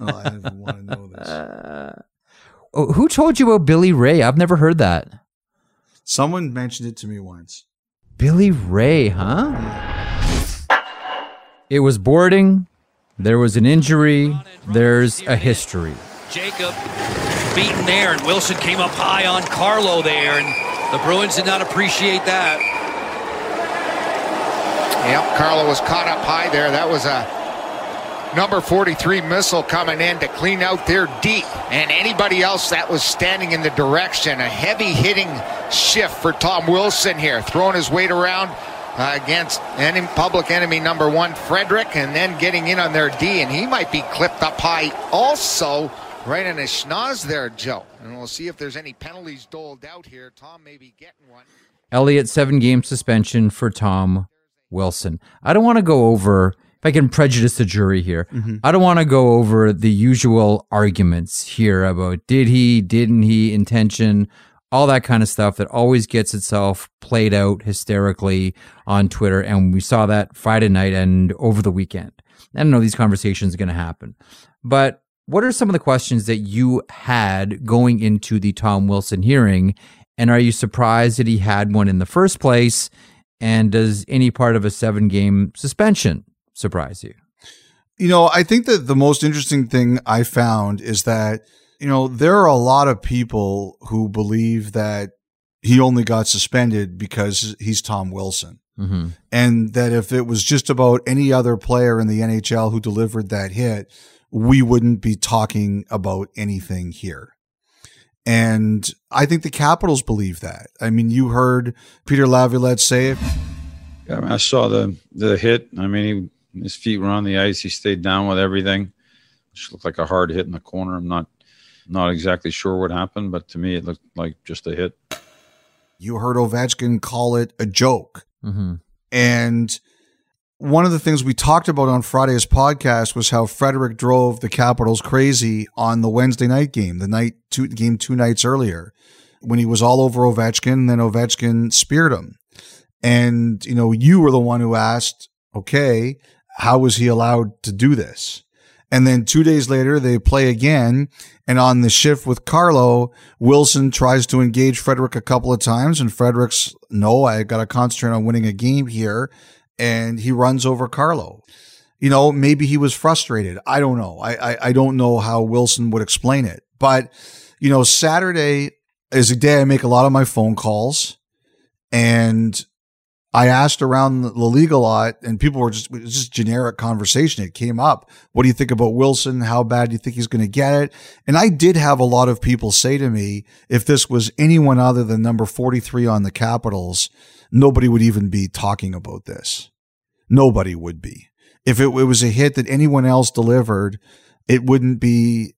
Oh, I don't even want to know this. Uh, oh, who told you about Billy Ray? I've never heard that. Someone mentioned it to me once. Billy Ray, huh? It was boarding. There was an injury. There's a history. Jacob beaten there, and Wilson came up high on Carlo there, and the Bruins did not appreciate that. Yep, Carlo was caught up high there. That was a number 43 missile coming in to clean out their deep. And anybody else that was standing in the direction, a heavy hitting shift for Tom Wilson here, throwing his weight around uh, against enemy, public enemy number one, Frederic, and then getting in on their D. And he might be clipped up high also. Right in his schnoz there, Joe. And we'll see if there's any penalties doled out here. Tom may be getting one. Elliotte, seven game suspension for Tom Wilson. I don't want to go over, if I can prejudice the jury here, mm-hmm. I don't want to go over the usual arguments here about did he, didn't he, intention, all that kind of stuff that always gets itself played out hysterically on Twitter. And we saw that Friday night and over the weekend. I don't know these conversations are going to happen. But what are some of the questions that you had going into the Tom Wilson hearing? And are you surprised that he had one in the first place? And does any part of a seven game suspension surprise you? You know, I think that the most interesting thing I found is that, you know, there are a lot of people who believe that he only got suspended because he's Tom Wilson. Mm-hmm. And that if it was just about any other player in the NHL who delivered that hit, we wouldn't be talking about anything here. And I think the Capitals believe that. I mean, you heard Peter Laviolette say it. Yeah, I, mean, I saw the the hit. I mean, he, his feet were on the ice. He stayed down with everything. Just looked like a hard hit in the corner. I'm not not exactly sure what happened, but to me, it looked like just a hit. You heard Ovechkin call it a joke. Mm-hmm. And one of the things we talked about on Friday's podcast was how Frederic drove the Capitals crazy on the Wednesday night game, the night two game two nights earlier, when he was all over Ovechkin, and then Ovechkin speared him. And you know, you were the one who asked, okay, how was he allowed to do this? And then two days later, they play again. And on the shift with Carlo, Wilson tries to engage Frederic a couple of times. And Frederic's, no, I got to concentrate on winning a game here. And he runs over Carlo. You know, maybe he was frustrated. I don't know. I, I, I don't know how Wilson would explain it. But, you know, Saturday is a day I make a lot of my phone calls. And I asked around the league a lot, and people were just it was just generic conversation. It came up. What do you think about Wilson? How bad do you think he's going to get it? And I did have a lot of people say to me, if this was anyone other than number forty three on the Capitals, nobody would even be talking about this. Nobody would be. If it, it was a hit that anyone else delivered, it wouldn't be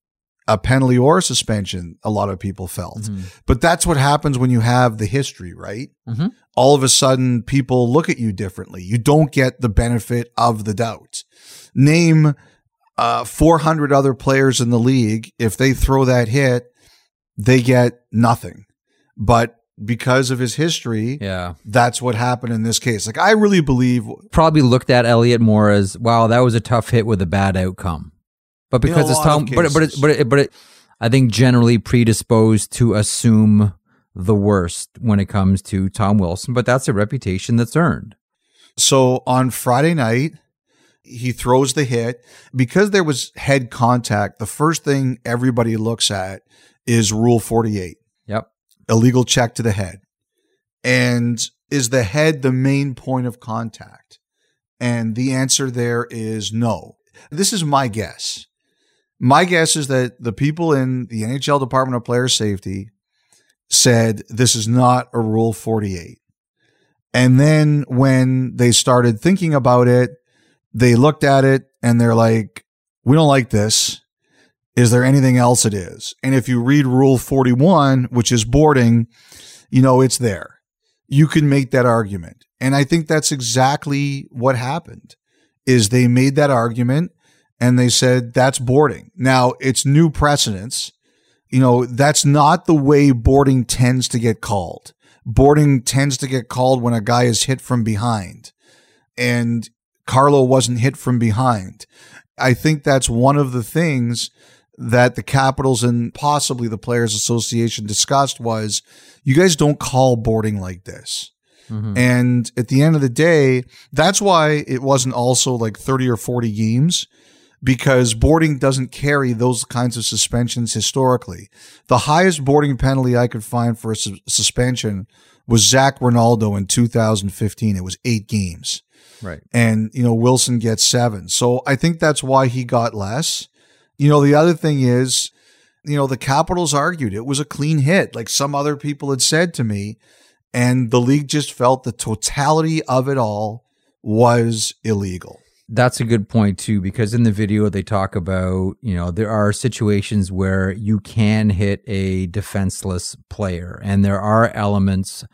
a penalty or a suspension, a lot of people felt. Mm-hmm. But that's what happens when you have the history, right? Mhm. All of a sudden, people look at you differently. You don't get the benefit of the doubt. Name uh, 400 other players in the league. If they throw that hit, they get nothing. But because of his history, Yeah. that's what happened in this case. Like, I really believe Probably looked at Elliotte more as, wow, that was a tough hit with a bad outcome. But because it's Tom, but it, but it, but it, but it, I think generally predisposed to assume the worst when it comes to Tom Wilson. But that's a reputation that's earned. So on Friday night, he throws the hit. Because there was head contact, the first thing everybody looks at is Rule 48 Yep. illegal check to the head. And is the head the main point of contact? And the answer there is no. This is my guess. My guess is that the people in the NHL Department of Player Safety said this is not a Rule 48. And then when they started thinking about it, they looked at it and they're like, we don't like this. Is there anything else it is? And if you read Rule 41, which is boarding, you know, it's there. You can make that argument. And I think that's exactly what happened is they made that argument and they said that's boarding. Now it's new precedence. You know, that's not the way boarding tends to get called. Boarding tends to get called when a guy is hit from behind and Carlo wasn't hit from behind. I think that's one of the things that the Capitals and possibly the Players Association discussed was you guys don't call boarding like this. Mm-hmm. And at the end of the day, that's why it wasn't also like 30 or 40 games because boarding doesn't carry those kinds of suspensions historically. The highest boarding penalty I could find for a su- suspension was Zac Rinaldo in 2015. It was eight games. Right. And, you know, Wilson gets seven. So I think that's why he got less. You know, the other thing is, you know, the Capitals argued it was a clean hit, like some other people had said to me. And the league just felt the totality of it all was illegal. That's a good point too, because in the video they talk about, you know, there are situations where you can hit a defenseless player, and there are elements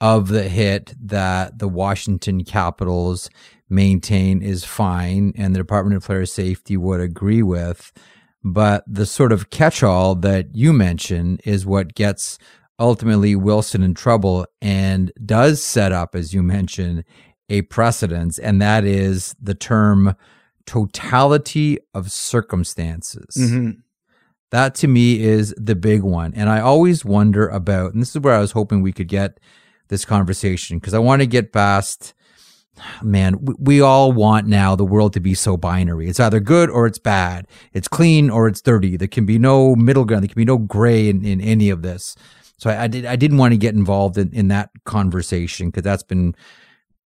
of the hit that the Washington Capitals maintain is fine, and the Department of Player Safety would agree with. But the sort of catch all that you mentioned is what gets ultimately Wilson in trouble and does set up, as you mentioned, a precedence, and that is the term totality of circumstances. Mm-hmm. That to me is the big one. And I always wonder about, and this is where I was hoping we could get this conversation because I want to get past, man, we, we, all want now the world to be so binary. It's either good or it's bad. It's clean or it's dirty. There can be no middle ground. There can be no gray in, in any of this. So I, I did, I didn't want to get involved in, in that conversation because that's been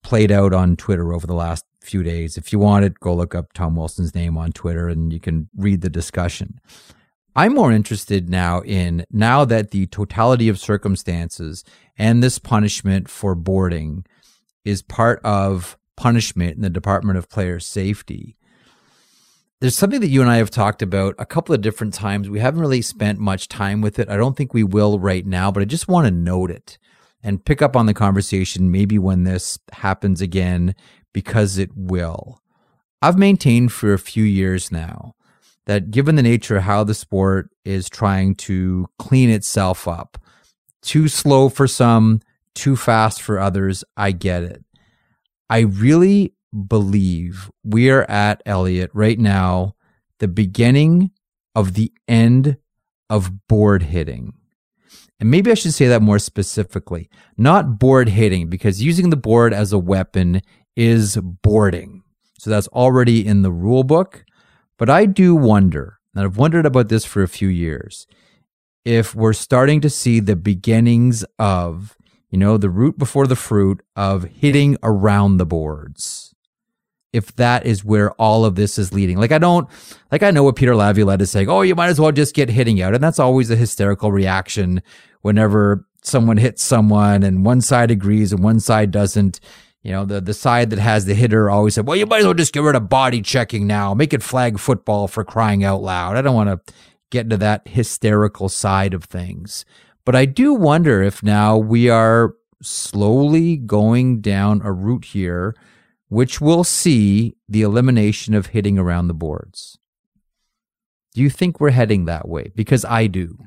played out on Twitter over the last few days. If you want it, go look up Tom Wilson's name on Twitter and you can read the discussion. I'm more interested now in now that the totality of circumstances and this punishment for boarding is part of punishment in the Department of Player Safety. There's something that you and I have talked about a couple of different times. We haven't really spent much time with it. I don't think we will right now, but I just want to note it and pick up on the conversation maybe when this happens again, because it will. I've maintained for a few years now that given the nature of how the sport is trying to clean itself up, too slow for some, too fast for others, I get it. I really believe we are at Elliotte right now, the beginning of the end of board hitting. And maybe I should say that more specifically, not board hitting, because using the board as a weapon is boarding. So that's already in the rule book. But I do wonder, and I've wondered about this for a few years, if we're starting to see the beginnings of, you know, the root before the fruit of hitting around the boards if that is where all of this is leading. Like I don't like I know what Peter Laviolette is saying, oh, you might as well just get hitting out. And that's always a hysterical reaction whenever someone hits someone and one side agrees and one side doesn't. You know, the the side that has the hitter always said, Well, you might as well just get rid of body checking now. Make it flag football for crying out loud. I don't want to get into that hysterical side of things. But I do wonder if now we are slowly going down a route here which will see the elimination of hitting around the boards. Do you think we're heading that way? Because I do.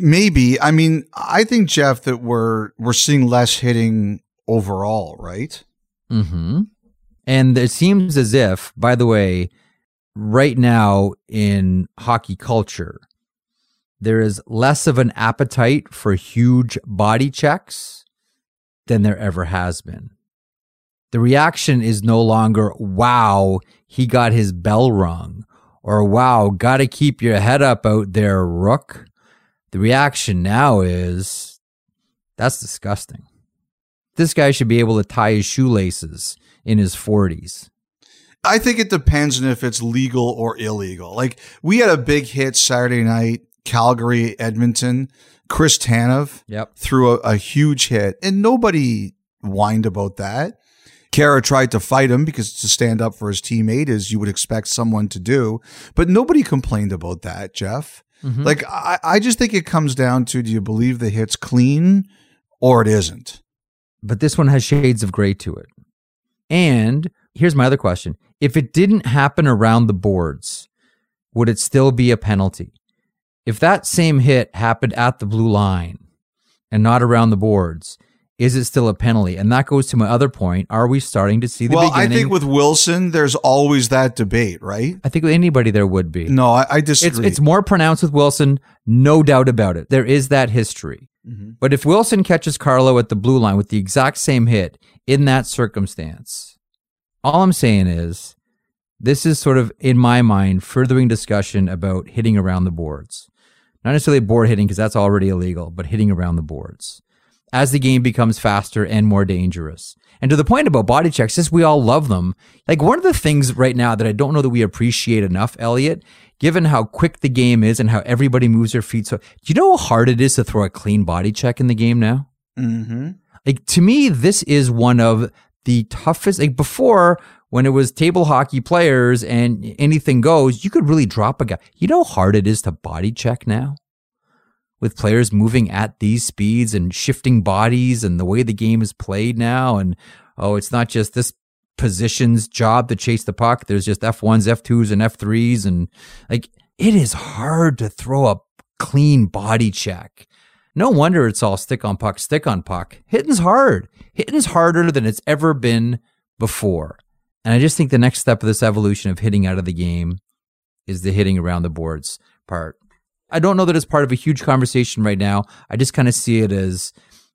Maybe. I mean, I think Jeff that we're we're seeing less hitting overall, right? Mm-hmm. And it seems as if, by the way, right now in hockey culture, there is less of an appetite for huge body checks than there ever has been. The reaction is no longer, wow, he got his bell rung, or wow, gotta keep your head up out there, Rook. The reaction now is, that's disgusting. This guy should be able to tie his shoelaces in his 40s. I think it depends on if it's legal or illegal. Like we had a big hit Saturday night, Calgary, Edmonton. Chris Tanev yep. threw a, a huge hit, and nobody whined about that. Khaira tried to fight him because to stand up for his teammate, as you would expect someone to do. But nobody complained about that, Jeff. Mm-hmm. Like, I, I just think it comes down to do you believe the hit's clean or it isn't? But this one has shades of gray to it. And here's my other question if it didn't happen around the boards, would it still be a penalty? If that same hit happened at the blue line and not around the boards, is it still a penalty? And that goes to my other point. Are we starting to see the well, beginning? I think with Wilson, there's always that debate, right? I think with anybody there would be. No, I, I disagree. it's more pronounced with Wilson, no doubt about it. There is that history. Mm-hmm. But if Wilson catches Carlo at the blue line with the exact same hit in that circumstance, all I'm saying is this is sort of in my mind furthering discussion about hitting around the boards. Not necessarily board hitting because that's already illegal, but hitting around the boards as the game becomes faster and more dangerous. And to the point about body checks, since we all love them, like one of the things right now that I don't know that we appreciate enough, Elliotte, given how quick the game is and how everybody moves their feet. So, do you know how hard it is to throw a clean body check in the game now? mm-hmm. Like to me, this is one of the toughest. Like before, when it was table hockey players and anything goes, you could really drop a guy. You know how hard it is to body check now? With players moving at these speeds and shifting bodies and the way the game is played now. And oh, it's not just this position's job to chase the puck. There's just F1s, F2s, and F3s. And like it is hard to throw a clean body check. No wonder it's all stick on puck, stick on puck. Hitting's hard. Hitting's harder than it's ever been before. And I just think the next step of this evolution of hitting out of the game is the hitting around the boards part. I don't know that it's part of a huge conversation right now. I just kind of see it as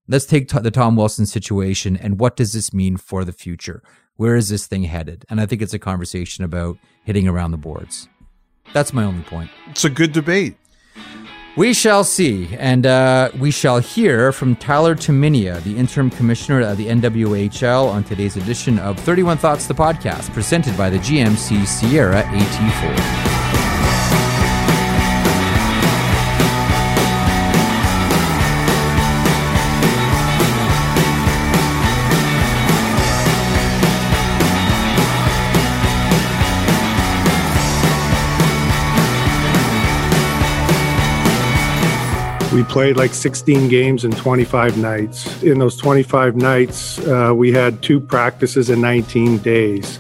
let's take t- the Tom Wilson situation and what does this mean for the future? Where is this thing headed? And I think it's a conversation about hitting around the boards. That's my only point. It's a good debate. We shall see, and uh, we shall hear from Tyler Tumminia, the interim commissioner of the NWHL, on today's edition of 31 Thoughts, the podcast, presented by the GMC Sierra AT4. We played like 16 games in 25 nights. In those 25 nights, uh, we had two practices in 19 days.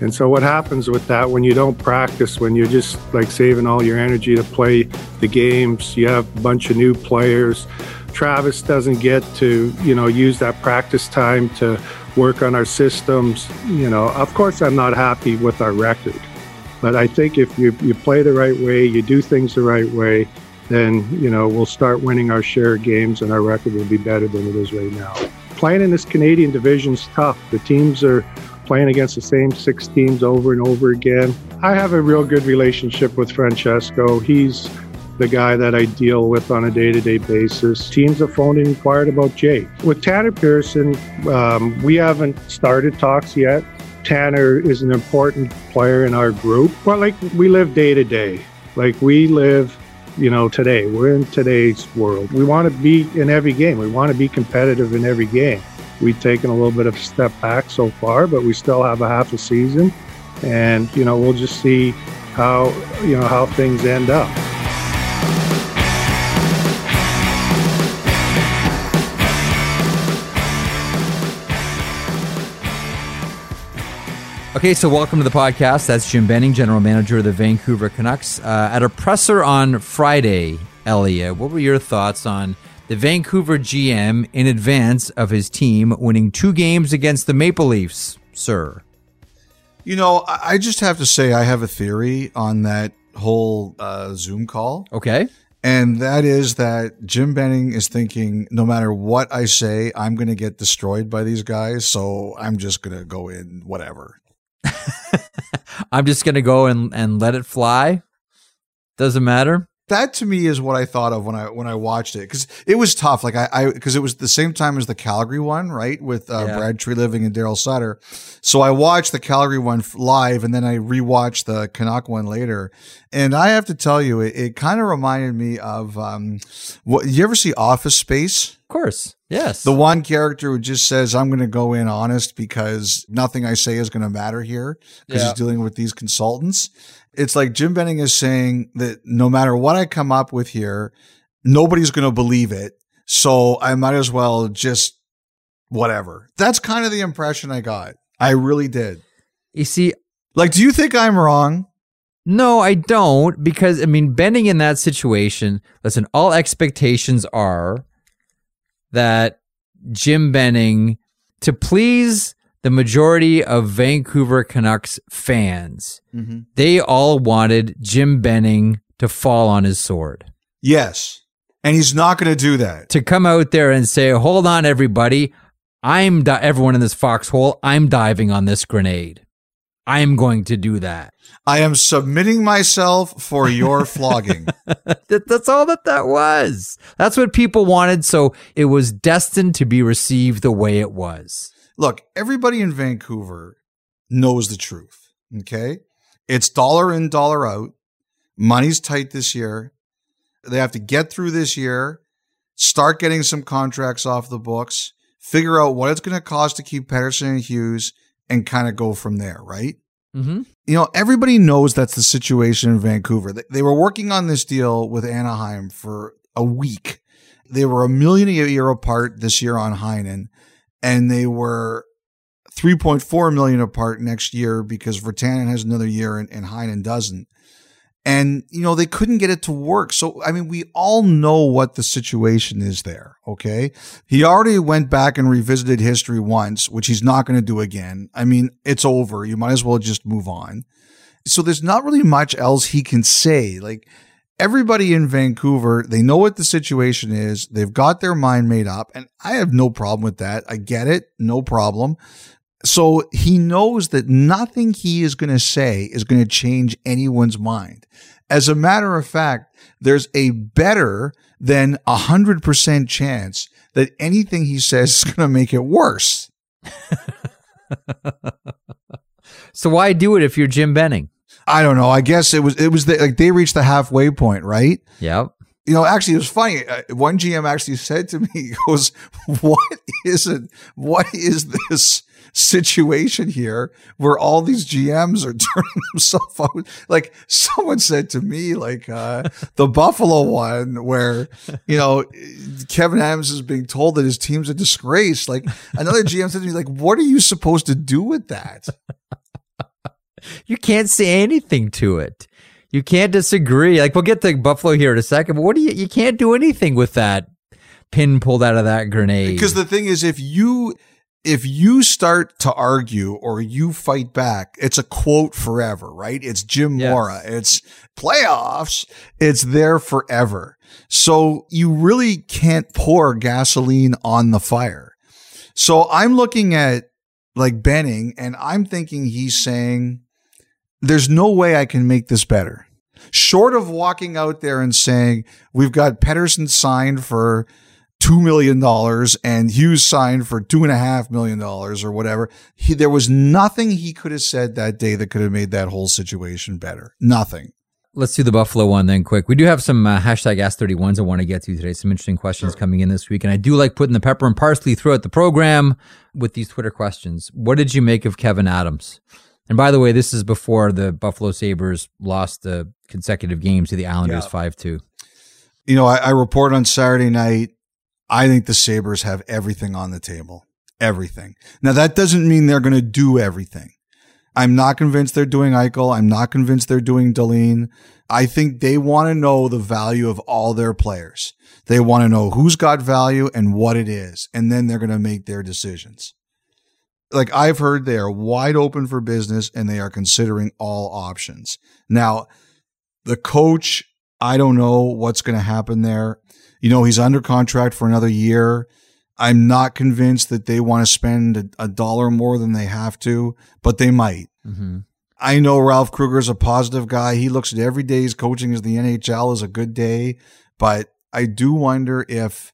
And so, what happens with that when you don't practice, when you're just like saving all your energy to play the games, you have a bunch of new players. Travis doesn't get to, you know, use that practice time to work on our systems. You know, of course, I'm not happy with our record. But I think if you, you play the right way, you do things the right way, then you know we'll start winning our share of games and our record will be better than it is right now. Playing in this Canadian division is tough. The teams are playing against the same six teams over and over again. I have a real good relationship with Francesco. He's the guy that I deal with on a day-to-day basis. Teams have phoned and inquired about Jake. With Tanner Pearson, um, we haven't started talks yet. Tanner is an important player in our group, but like we live day to day. Like we live you know, today. We're in today's world. We want to be in every game. We want to be competitive in every game. We've taken a little bit of step back so far, but we still have a half a season, and you know, we'll just see how you know how things end up. Okay, so welcome to the podcast. That's Jim Benning, general manager of the Vancouver Canucks. Uh, at a presser on Friday, Elliotte, what were your thoughts on the Vancouver GM in advance of his team winning two games against the Maple Leafs, sir? You know, I just have to say I have a theory on that whole uh, Zoom call, Okay. and that is that Jim Benning is thinking no matter what I say, I'm going to get destroyed by these guys, so I'm just going to go in whatever. I'm just going to go and, and let it fly. Doesn't matter. That to me is what I thought of when I when I watched it because it was tough. Like I, I because it was the same time as the Calgary one, right? With uh, Yeah. Brad Treliving and Daryl Sutter. So I watched the Calgary one live, and then I rewatched the Canuck one later. And I have to tell you, it, it kind of reminded me of um, what you ever see Office Space? Of course. Yes. The one character who just says, I'm going to go in honest because nothing I say is going to matter here because Yeah. he's dealing with these consultants. It's like Jim Benning is saying that no matter what I come up with here, nobody's going to believe it. So I might as well just whatever. That's kind of the impression I got. I really did. you see, Like, do you think I'm wrong? No, I don't, because I mean, Benning in that situation, listen, all expectations are that Jim Benning to please the majority of Vancouver Canucks fans. Mm-hmm. They all wanted Jim Benning to fall on his sword. Yes. And he's not going to do that. To come out there and say, "Hold on everybody, I'm di- everyone in this foxhole, I'm diving on this grenade. I'm going to do that." I am submitting myself for your flogging. That- That's all that that was. That's what people wanted, so it was destined to be received the way it was. Look, everybody in Vancouver knows the truth. Okay. It's dollar in, dollar out. Money's tight this year. They have to get through this year, start getting some contracts off the books, figure out what it's going to cost to keep Pettersson and Hughes, and kind of go from there, right? Mm-hmm. You know, everybody knows that's the situation in Vancouver. They, they were working on this deal with Anaheim for a week. They were a million a year apart this year on Heinen, and they were 3.4 million apart next year because Virtanen has another year and, and Heinen doesn't. And, you know, they couldn't get it to work. So, I mean, we all know what the situation is there. Okay. He already went back and revisited history once, which he's not going to do again. I mean, it's over. You might as well just move on. So there's not really much else he can say. Like everybody in Vancouver, they know what the situation is. They've got their mind made up. And I have no problem with that. I get it. No problem. So he knows that nothing he is going to say is going to change anyone's mind. As a matter of fact, there's a better than a hundred percent chance that anything he says is going to make it worse. So why do it if you're Jim Benning? I don't know. I guess it was it was the, like they reached the halfway point, right? Yep. You know, actually, it was funny. Uh, One GM actually said to me, he "Goes, what is it? What is this situation here where all these GMs are turning themselves out?" Like someone said to me, like uh, the Buffalo one, where you know Kevyn Adams is being told that his team's a disgrace. Like another GM said to me, like, "What are you supposed to do with that?" You can't say anything to it. You can't disagree. Like we'll get to Buffalo here in a second, but what do you you can't do anything with that pin pulled out of that grenade. Because the thing is, if you if you start to argue or you fight back, it's a quote forever, right? It's Jim Yes. Mora. It's playoffs. It's there forever. So you really can't pour gasoline on the fire. So I'm looking at like Benning and I'm thinking he's saying, there's no way I can make this better. Short of walking out there and saying, we've got Pettersson signed for $2 million and Hughes signed for $2.5 million or whatever. He, there was nothing he could have said that day that could have made that whole situation better. Nothing. Let's do the Buffalo one then quick. We do have some uh, hashtag Ask31s I want to get to today. Some interesting questions coming in this week. And I do like putting the pepper and parsley throughout the program with these Twitter questions. What did you make of Kevyn Adams? And by the way, this is before the Buffalo Sabres lost the consecutive games to the Islanders 5 2. You know, I, I report on Saturday night. I think the Sabres have everything on the table. Everything. Now, that doesn't mean they're going to do everything. I'm not convinced they're doing Eichel. I'm not convinced they're doing Dahlin. I think they want to know the value of all their players. They want to know who's got value and what it is. And then they're going to make their decisions. Like I've heard they are wide open for business and they are considering all options. Now, the coach, I don't know what's going to happen there. You know, he's under contract for another year. I'm not convinced that they want to spend a, a dollar more than they have to, but they might. Mm-hmm. I know Ralph Krueger's a positive guy. He looks at every day he's coaching as the NHL as a good day, but I do wonder if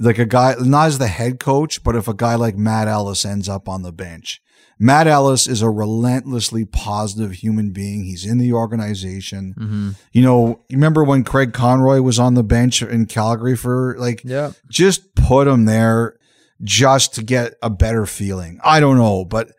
like a guy not as the head coach, but if a guy like Matt Ellis ends up on the bench. Matt Ellis is a relentlessly positive human being. He's in the organization. Mm-hmm. You know, you remember when Craig Conroy was on the bench in Calgary for like Yeah. just put him there just to get a better feeling. I don't know, but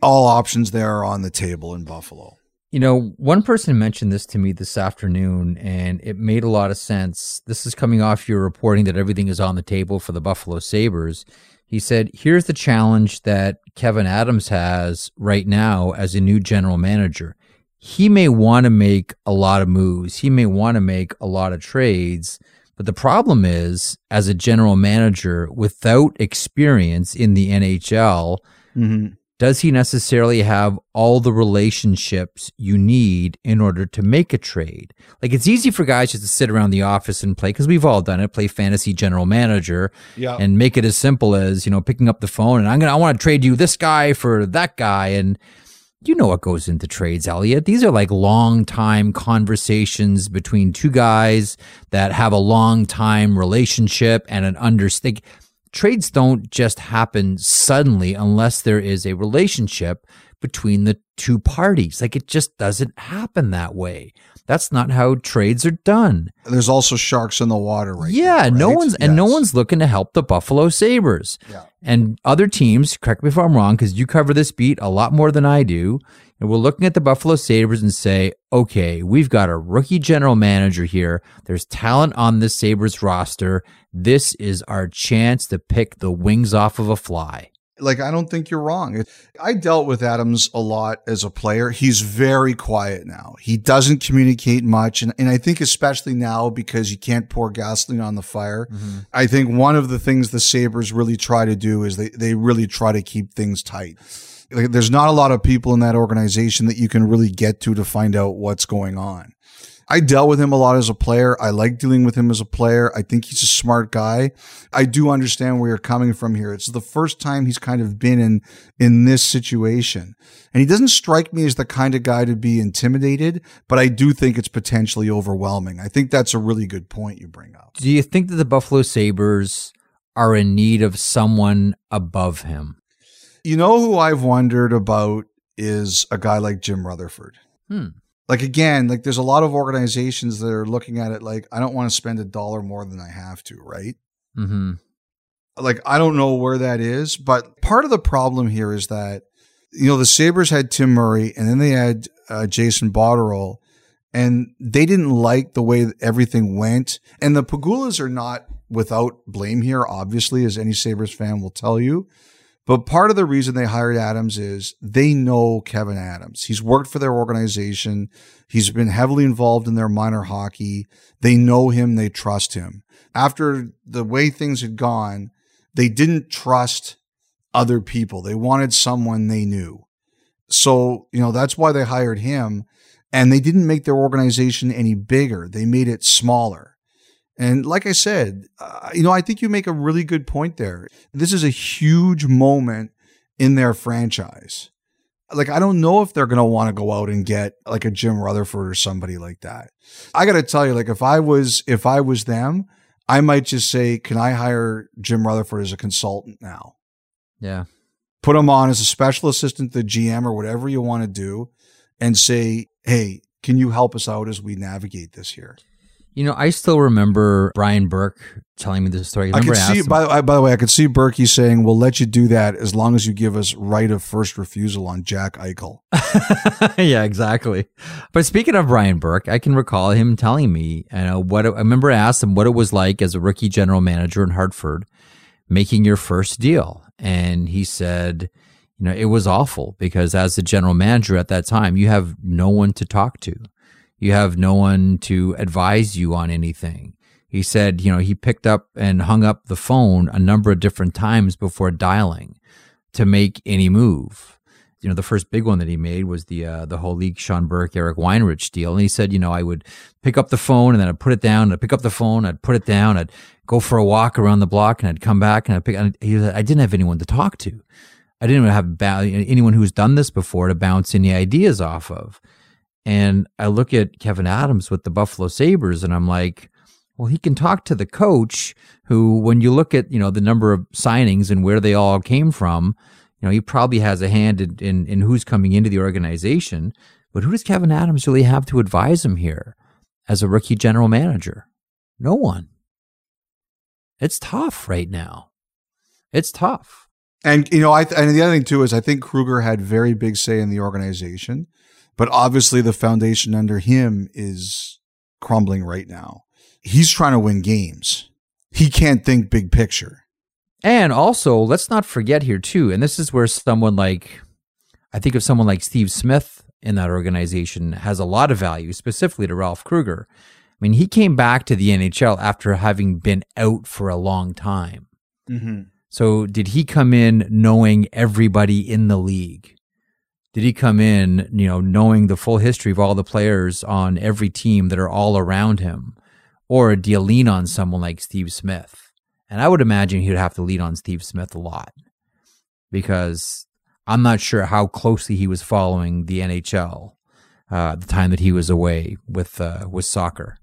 all options there are on the table in Buffalo. You know, one person mentioned this to me this afternoon, and it made a lot of sense. This is coming off your reporting that everything is on the table for the Buffalo Sabres. He said, Here's the challenge that Kevyn Adams has right now as a new general manager. He may want to make a lot of moves, he may want to make a lot of trades, But the problem is, as a general manager without experience in the NHL, mm-hmm. Does he necessarily have all the relationships you need in order to make a trade? Like it's easy for guys just to sit around the office and play because we've all done it, play fantasy general manager Yeah. and make it as simple as, you know, picking up the phone and I'm going to I want to trade you this guy for that guy and you know what goes into trades, Elliotte. These are like long time conversations between two guys that have a long time relationship and an understanding. Trades don't just happen suddenly unless there is a relationship between the two parties. Like it just doesn't happen that way. That's not how trades are done. There's also sharks in the water right Yeah, now, no right? one's and no one's looking to help the Buffalo Sabres. Yeah. And other teams, correct me if I'm wrong, because you cover this beat a lot more than I do. And we're looking at the Buffalo Sabres and say, okay, we've got a rookie general manager here. There's talent on this Sabres roster. This is our chance to pick the wings off of a fly. Like I don't think you're wrong. I dealt with Adams a lot as a player. He's very quiet now. He doesn't communicate much, and, and I think especially now because you can't pour gasoline on the fire. Mm-hmm. I think one of the things the Sabres really try to do is they they really try to keep things tight. Like, there's not a lot of people in that organization that you can really get to to find out what's going on. I dealt with him a lot as a player. I like dealing with him as a player. I think he's a smart guy. I do understand where you're coming from here. It's the first time he's kind of been in in this situation. And he doesn't strike me as the kind of guy to be intimidated, but I do think it's potentially overwhelming. I think that's a really good point you bring up. Do you think that the Buffalo Sabres are in need of someone above him? You know who I've wondered about is a guy like Jim Rutherford. Hmm. Like again, like there's a lot of organizations that are looking at it like I don't want to spend a dollar more than I have to, right? Mm-hmm. like I don't know where that is, but part of the problem here is that you know the Sabres had Tim Murray and then they had uh, Jason Botterill, and they didn't like the way that everything went. And the Pegulas are not without blame here, obviously, as any Sabres fan will tell you. But part of the reason they hired Adams is they know Kevyn Adams. He's worked for their organization. He's been heavily involved in their minor hockey. They know him. They trust him. After the way things had gone, they didn't trust other people. They wanted someone they knew. So, you know, that's why they hired him. And they didn't make their organization any bigger, they made it smaller. And like I said, uh, you know, I think you make a really good point there. This is a huge moment in their franchise. Like, I don't know if they're going to want to go out and get like a Jim Rutherford or somebody like that. I got to tell you, like, if I was, if I was them, I might just say, can I hire Jim Rutherford as a consultant now? Yeah. Put him on as a special assistant to the GM or whatever you want to do and say, hey, can you help us out as we navigate this here? You know, I still remember Brian Burke telling me this story. I Remember can see, him- by, the- by the way, I could see Berkey saying, we'll let you do that as long as you give us right of first refusal on Jack Eichel. yeah, exactly. But speaking of Brian Burke, I can recall him telling me, you know, what I remember I asked him what it was like as a rookie general manager in Hartford making your first deal. And he said, you know, it was awful because as the general manager at that time, you have no one to talk to. You have no one to advise you on anything. He said, you know, he picked up and hung up the phone a number of different times before dialing to make any move. You know, the first big one that he made was the uh, the whole league Sean Burke, Eric Weinrich deal. And he said, you know, I would pick up the phone and then I'd put it down. I'd pick up the phone, I'd put it down, I'd go for a walk around the block, and I'd come back and I'd pick. And he said, I didn't have anyone to talk to. I didn't have anyone who's done this before to bounce any ideas off of. And I look at Kevyn Adams with the Buffalo Sabres, and I'm like, well, he can talk to the coach who, when you look at, you know, the number of signings and where they all came from, you know, he probably has a hand in, in, in who's coming into the organization. But who does Kevyn Adams really have to advise him here as a rookie general manager? No one. It's tough right now. It's tough. And you know, I th- and the other thing too is I think Krueger had very big say in the organization, but obviously the foundation under him is crumbling right now. He's trying to win games. He can't think big picture. And also, let's not forget here too, and this is where someone like I think of someone like Steve Smith in that organization has a lot of value, specifically to Ralph Krueger. I mean, he came back to the NHL after having been out for a long time. Mm-hmm. So did he come in knowing everybody in the league? Did he come in, you know, knowing the full history of all the players on every team that are all around him? Or do you lean on someone like Steve Smith? And I would imagine he'd have to lean on Steve Smith a lot because I'm not sure how closely he was following the NHL uh, the time that he was away with uh, with soccer.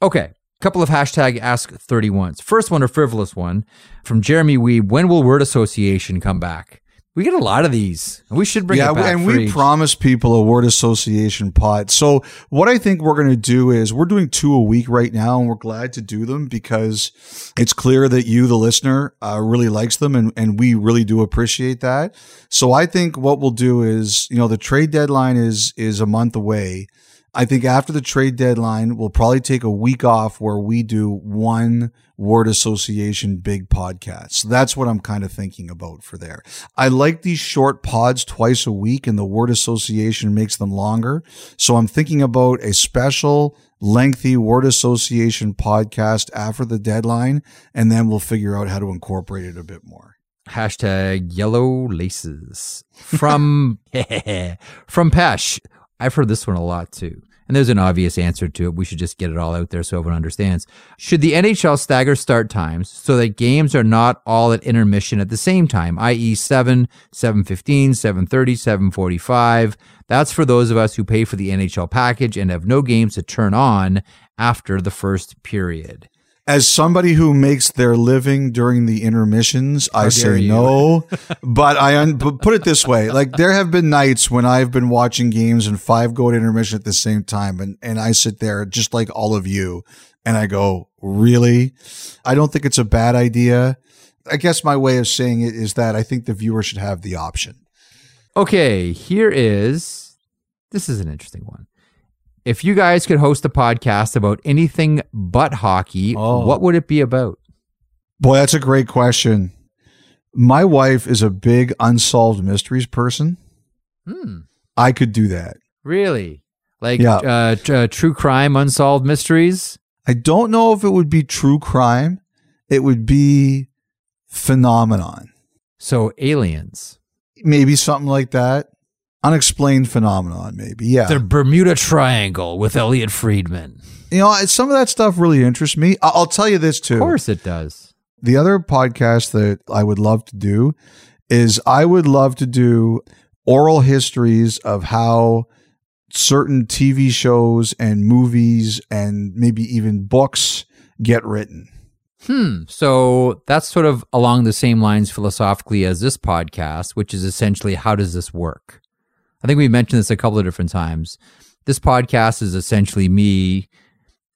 Okay, couple of hashtag ask 31s. First one, a frivolous one from Jeremy Weeb. When will word association come back? We get a lot of these. And we should bring yeah, and we each. promised people a word association pod. So what I think we're going to do is we're doing two a week right now, and we're glad to do them because it's clear that you, the listener, uh, really likes them, and and we really do appreciate that. So I think what we'll do is, you know, the trade deadline is is a month away. I think after the trade deadline, we'll probably take a week off where we do one word association big podcast. So that's what I'm kind of thinking about for there. I like these short pods twice a week and the word association makes them longer. So I'm thinking about a special lengthy word association podcast after the deadline and then we'll figure out how to incorporate it a bit more. Hashtag yellow laces from from Pesh. I've heard this one a lot too. And there's an obvious answer to it. We should just get it all out there so everyone understands. Should the NHL stagger start times so that games are not all at intermission at the same time, i.e. 7, 7.15, 7.30, 7.45? That's for those of us who pay for the NHL package and have no games to turn on after the first period. As somebody who makes their living during the intermissions, I say you. no. but I un- but put it this way: like there have been nights when I've been watching games and five go to intermission at the same time, and and I sit there just like all of you, and I go, really? I don't think it's a bad idea. I guess my way of saying it is that I think the viewer should have the option. Okay, here is this is an interesting one. If you guys could host a podcast about anything but hockey, Oh. what would it be about? Boy, that's a great question. My wife is a big unsolved mysteries person. Hmm. I could do that. Really? Like Yeah. uh, tr- uh, true crime, unsolved mysteries? I don't know if it would be true crime. It would be phenomenon. So aliens. Maybe something like that. Unexplained phenomenon, maybe. Yeah. The Bermuda Triangle with Elliotte Friedman. you know, some of that stuff really interests me. I'll tell you this too. Of course it does. The other podcast that I would love to do is I would love to do oral histories of how certain TV shows and movies and maybe even books get written. Hmm. So that's sort of along the same lines philosophically as this podcast, which is essentially how does this work? I think we've mentioned this a couple of different times. This podcast is essentially me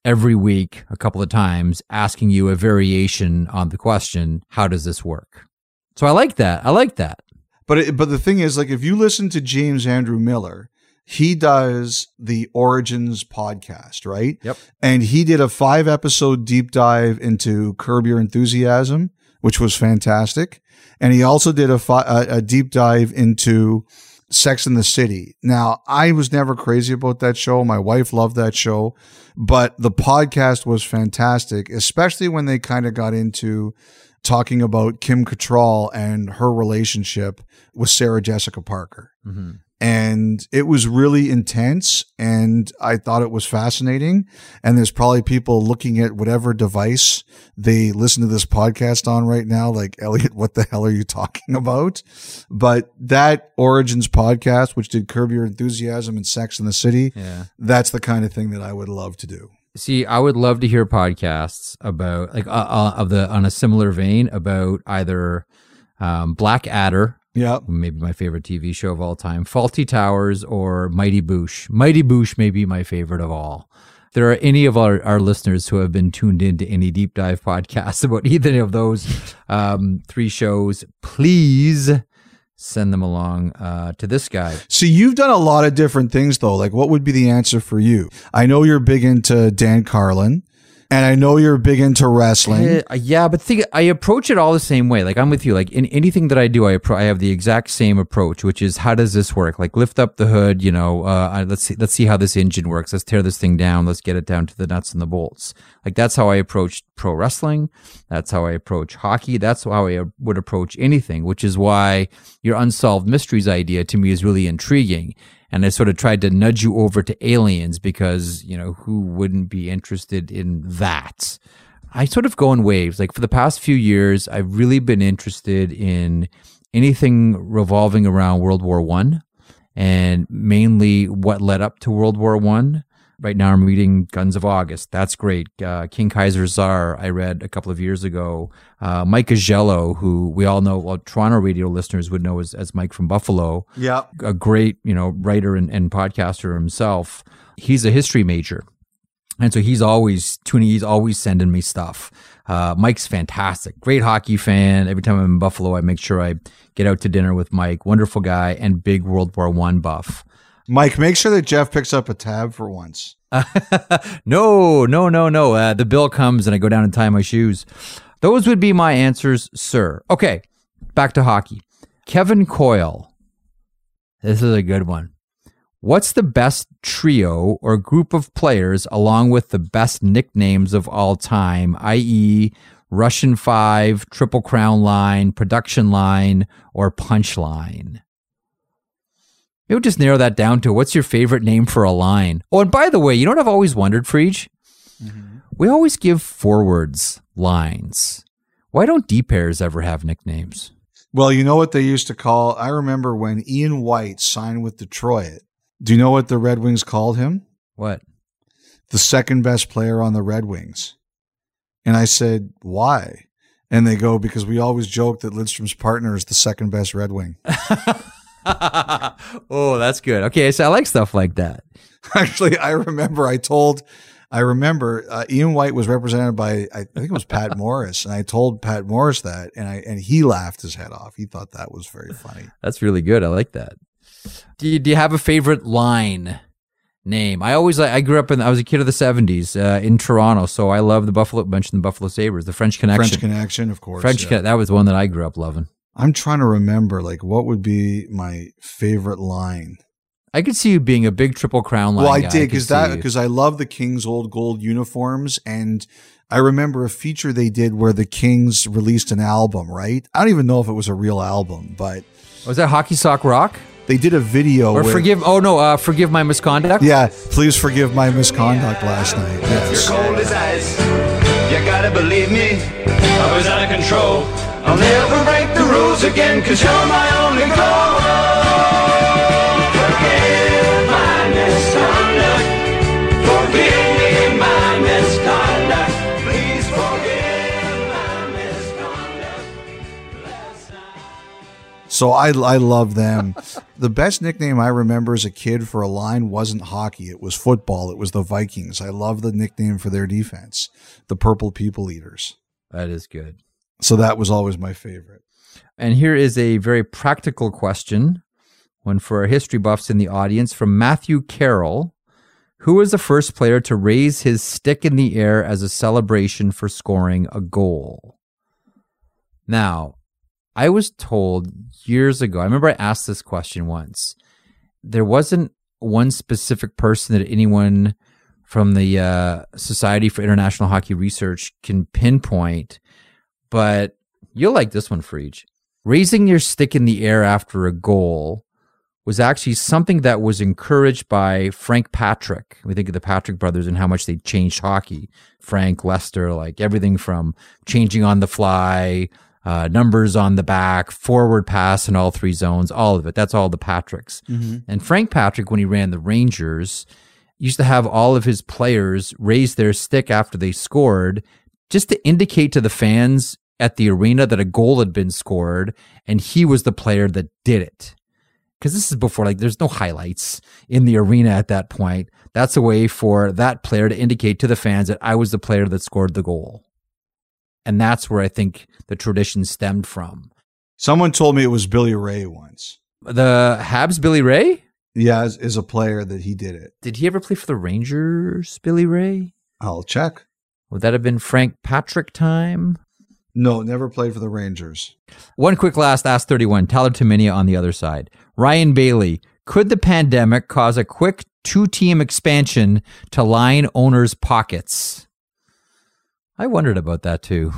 every week, a couple of times, asking you a variation on the question, how does this work? So I like that. I like that. But it, but the thing is, like, if you listen to James Andrew Miller, he does the Origins podcast, right? Yep. And he did a five episode deep dive into Curb Your Enthusiasm, which was fantastic. And he also did a, fi- a, a deep dive into Sex in the City. Now, I was never crazy about that show. My wife loved that show, but the podcast was fantastic, especially when they kind of got into talking about Kim Cattrall and her relationship with Sarah Jessica Parker. Mm-hmm. And it was really intense and I thought it was fascinating. And there's probably people looking at whatever device they listen to this podcast on right now, like, Elliotte, what the hell are you talking about? But that Origins podcast, which did Curb Your Enthusiasm and Sex in the City, Yeah. that's the kind of thing that I would love to do. See, I would love to hear podcasts about like uh, uh, of the on a similar vein about either um, Blackadder, Yeah. maybe my favorite TV show of all time, Fawlty Towers, or Mighty Boosh. Mighty Boosh may be my favorite of all. If there are any of our, our listeners who have been tuned into any deep dive podcasts about either of those um, three shows, please send them along uh, to this guy. See, you've done a lot of different things though. Like what would be the answer for you? I know you're big into Dan Carlin And I know you're big into wrestling. Uh, yeah, but think I approach it all the same way. Like I'm with you. Like in anything that I do, I appro- I have the exact same approach, which is how does this work? Like lift up the hood. You know, uh, let's see, let's see how this engine works. Let's tear this thing down. Let's get it down to the nuts and the bolts. Like that's how I approach pro wrestling. That's how I approach hockey. That's how I would approach anything. Which is why your unsolved mysteries idea to me is really intriguing and I sort of tried to nudge you over to aliens because, you know, who wouldn't be interested in that? I sort of go in waves. Like for the past few years, I've really been interested in anything revolving around World War One and mainly what led up to World War One. Right now, I'm reading Guns of August. That's great. Uh, King Kaiser Czar, I read a couple of years ago. Uh, Mike Agello, who we all know, well, Toronto radio listeners would know as, as Mike from Buffalo. Yeah. A great, you know, writer and, and podcaster himself. He's a history major. And so he's always tuning, he's always sending me stuff. Uh, Mike's fantastic, great hockey fan. Every time I'm in Buffalo, I make sure I get out to dinner with Mike. Wonderful guy and big World War One buff. Mike, make sure that Jeff picks up a tab for once. no, no, no, no. Uh, the bill comes and I go down and tie my shoes. Those would be my answers, sir. Okay, back to hockey. Kevin Coyle. This is a good one. What's the best trio or group of players along with the best nicknames of all time, i.e., Russian Five, Triple Crown Line, Production Line, or Punch Line? Maybe we'll just narrow that down to what's your favorite name for a line? Oh, and by the way, you know what I've always wondered, Freege? Mm-hmm. We always give forwards lines. Why don't D pairs ever have nicknames? Well, you know what they used to call. I remember when Ian White signed with Detroit. Do you know what the Red Wings called him? What? The second best player on the Red Wings. And I said, why? And they go, because we always joke that Lidstrom's partner is the second best Red Wing. oh, that's good. Okay, so I like stuff like that. Actually, I remember I told, I remember uh, Ian White was represented by I think it was Pat Morris, and I told Pat Morris that, and I and he laughed his head off. He thought that was very funny. That's really good. I like that. Do you, do you have a favorite line? Name. I always I grew up in I was a kid of the seventies uh, in Toronto, so I love the Buffalo mentioned the Buffalo Sabres, the French Connection. French Connection, of course. French yeah. that was one that I grew up loving. I'm trying to remember like what would be my favorite line. I could see you being a big triple crown line. Well, I guy. did because that because I love the Kings old gold uniforms, and I remember a feature they did where the Kings released an album. Right? I don't even know if it was a real album, but was that Hockey Sock Rock? They did a video. Or where, forgive. Oh no, uh, forgive my misconduct. Yeah, please forgive my misconduct last night. Yes. You're cold as ice. You gotta believe me. I was out of control. I'll never break the rules again, cause you're my only goal. Forgive my misconduct. Forgive me my misconduct. Please forgive my misconduct. So I, I love them. the best nickname I remember as a kid for a line wasn't hockey. It was football. It was the Vikings. I love the nickname for their defense, the Purple People Eaters. That is good. So that was always my favorite. And here is a very practical question, one for our history buffs in the audience from Matthew Carroll. Who was the first player to raise his stick in the air as a celebration for scoring a goal? Now, I was told years ago, I remember I asked this question once. There wasn't one specific person that anyone from the uh, Society for International Hockey Research can pinpoint, but you'll like this one, Freege. Raising your stick in the air after a goal was actually something that was encouraged by Frank Patrick. We think of the Patrick brothers and how much they changed hockey. Frank, Lester, like everything from changing on the fly, uh, numbers on the back, forward pass in all three zones, all of it. That's all the Patricks. Mm-hmm. And Frank Patrick, when he ran the Rangers, used to have all of his players raise their stick after they scored just to indicate to the fans at the arena that a goal had been scored and he was the player that did it. Because this is before, like, there's no highlights in the arena at that point. That's a way for that player to indicate to the fans that I was the player that scored the goal. And that's where I think the tradition stemmed from. Someone told me it was Billy Reay once. The Habs Billy Reay? Yeah, is, is a player that he did it. Did he ever play for the Rangers, Billy Reay? I'll check. Would that have been Frank Patrick time? No, never played for the Rangers. One quick last Ask 31, Tyler Tumminia on the other side. Ryan Bailey, could the pandemic cause a quick two team expansion to line owners' pockets? I wondered about that too.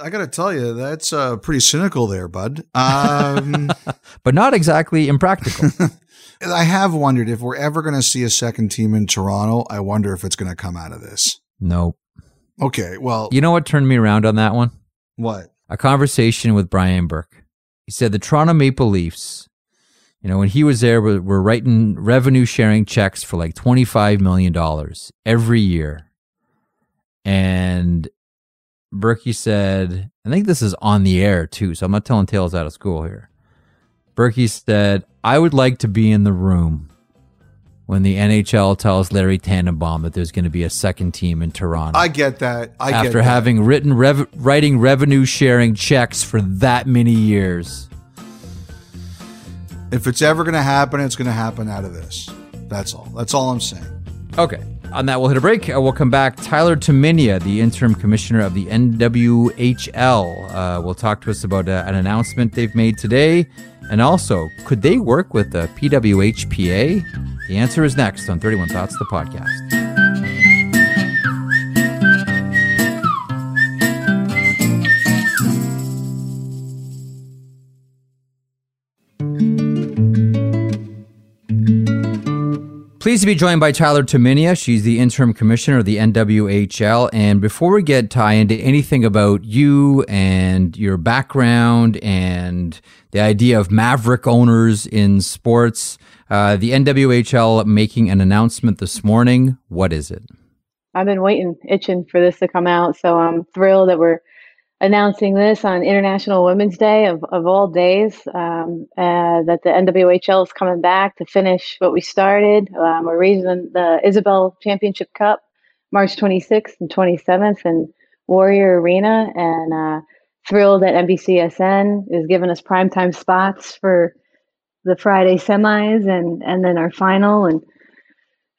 I got to tell you, that's uh, pretty cynical there, bud. Um, but not exactly impractical. I have wondered if we're ever going to see a second team in Toronto. I wonder if it's going to come out of this. Nope. Okay, well, You know what turned me around on that one? what? A conversation with Brian Burke. He said the Toronto Maple Leafs, you know, when he was there, were, were writing revenue sharing checks for like $25 million every year. And Burkie said, I think this is on the air too, so I'm not telling tales out of school here. Burkie said, I would like to be in the room when the NHL tells Larry Tannenbaum that there's going to be a second team in Toronto. I get that. I get after that. having written rev- writing revenue sharing checks for that many years. If it's ever going to happen, it's going to happen out of this. That's all. That's all I'm saying. Okay. On that, we'll hit a break. Uh, we'll come back. Tyler Tumminia, the interim commissioner of the NWHL, uh, will talk to us about uh, an announcement they've made today. And also, could they work with the PWHPA? The answer is next on 31 Thoughts, the podcast. Pleased to be joined by Tyler Tumminia. She's the interim commissioner of the NWHL. And before we get Ty into anything about you and your background and the idea of maverick owners in sports, uh, the NWHL making an announcement this morning. What is it? I've been waiting, itching for this to come out. So I'm thrilled that we're announcing this on International Women's Day of, of all days, um, uh, that the NWHL is coming back to finish what we started. Um, we're raising the Isobel Championship Cup March 26th and 27th in Warrior Arena, and uh, thrilled that NBCSN is giving us primetime spots for the Friday semis and and then our final and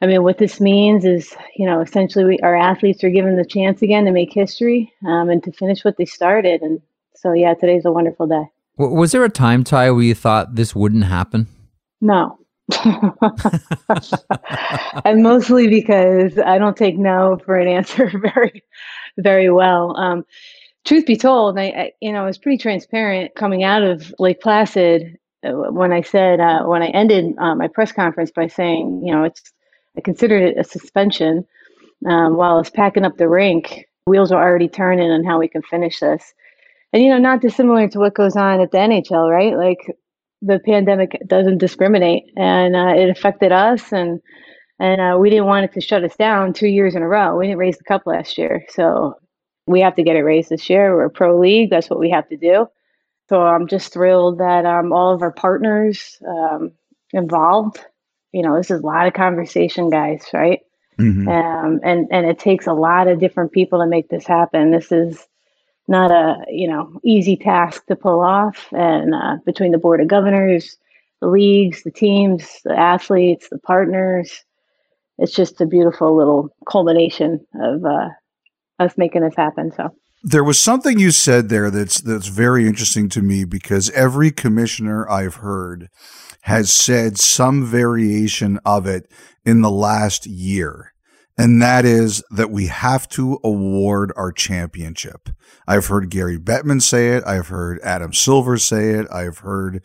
I mean, what this means is, you know, essentially we, our athletes are given the chance again to make history um, and to finish what they started. And so, yeah, today's a wonderful day. W- Was there a time, Ty, where you thought this wouldn't happen? No. and mostly because I don't take no for an answer very, very well. Um, truth be told, I, I, you know, I was pretty transparent coming out of Lake Placid uh, when I said, uh, when I ended uh, my press conference by saying, you know, it's, I considered it a suspension. Um, while I was packing up the rink, wheels are already turning on how we can finish this. And, you know, not dissimilar to what goes on at the NHL, right? Like the pandemic doesn't discriminate and uh, it affected us and, and uh, we didn't want it to shut us down two years in a row. We didn't raise the cup last year. So we have to get it raised this year. We're a pro league. That's what we have to do. So I'm just thrilled that um, all of our partners um, involved. You know, this is a lot of conversation, guys, right? Mm-hmm. Um, and and it takes a lot of different people to make this happen. This is not a you know easy task to pull off. And uh, between the board of governors, the leagues, the teams, the athletes, the partners, it's just a beautiful little culmination of uh, us making this happen. So. There was something you said there that's that's very interesting to me because every commissioner I've heard has said some variation of it in the last year. And that is that we have to award our championship. I've heard Gary Bettman say it. I've heard Adam Silver say it. I've heard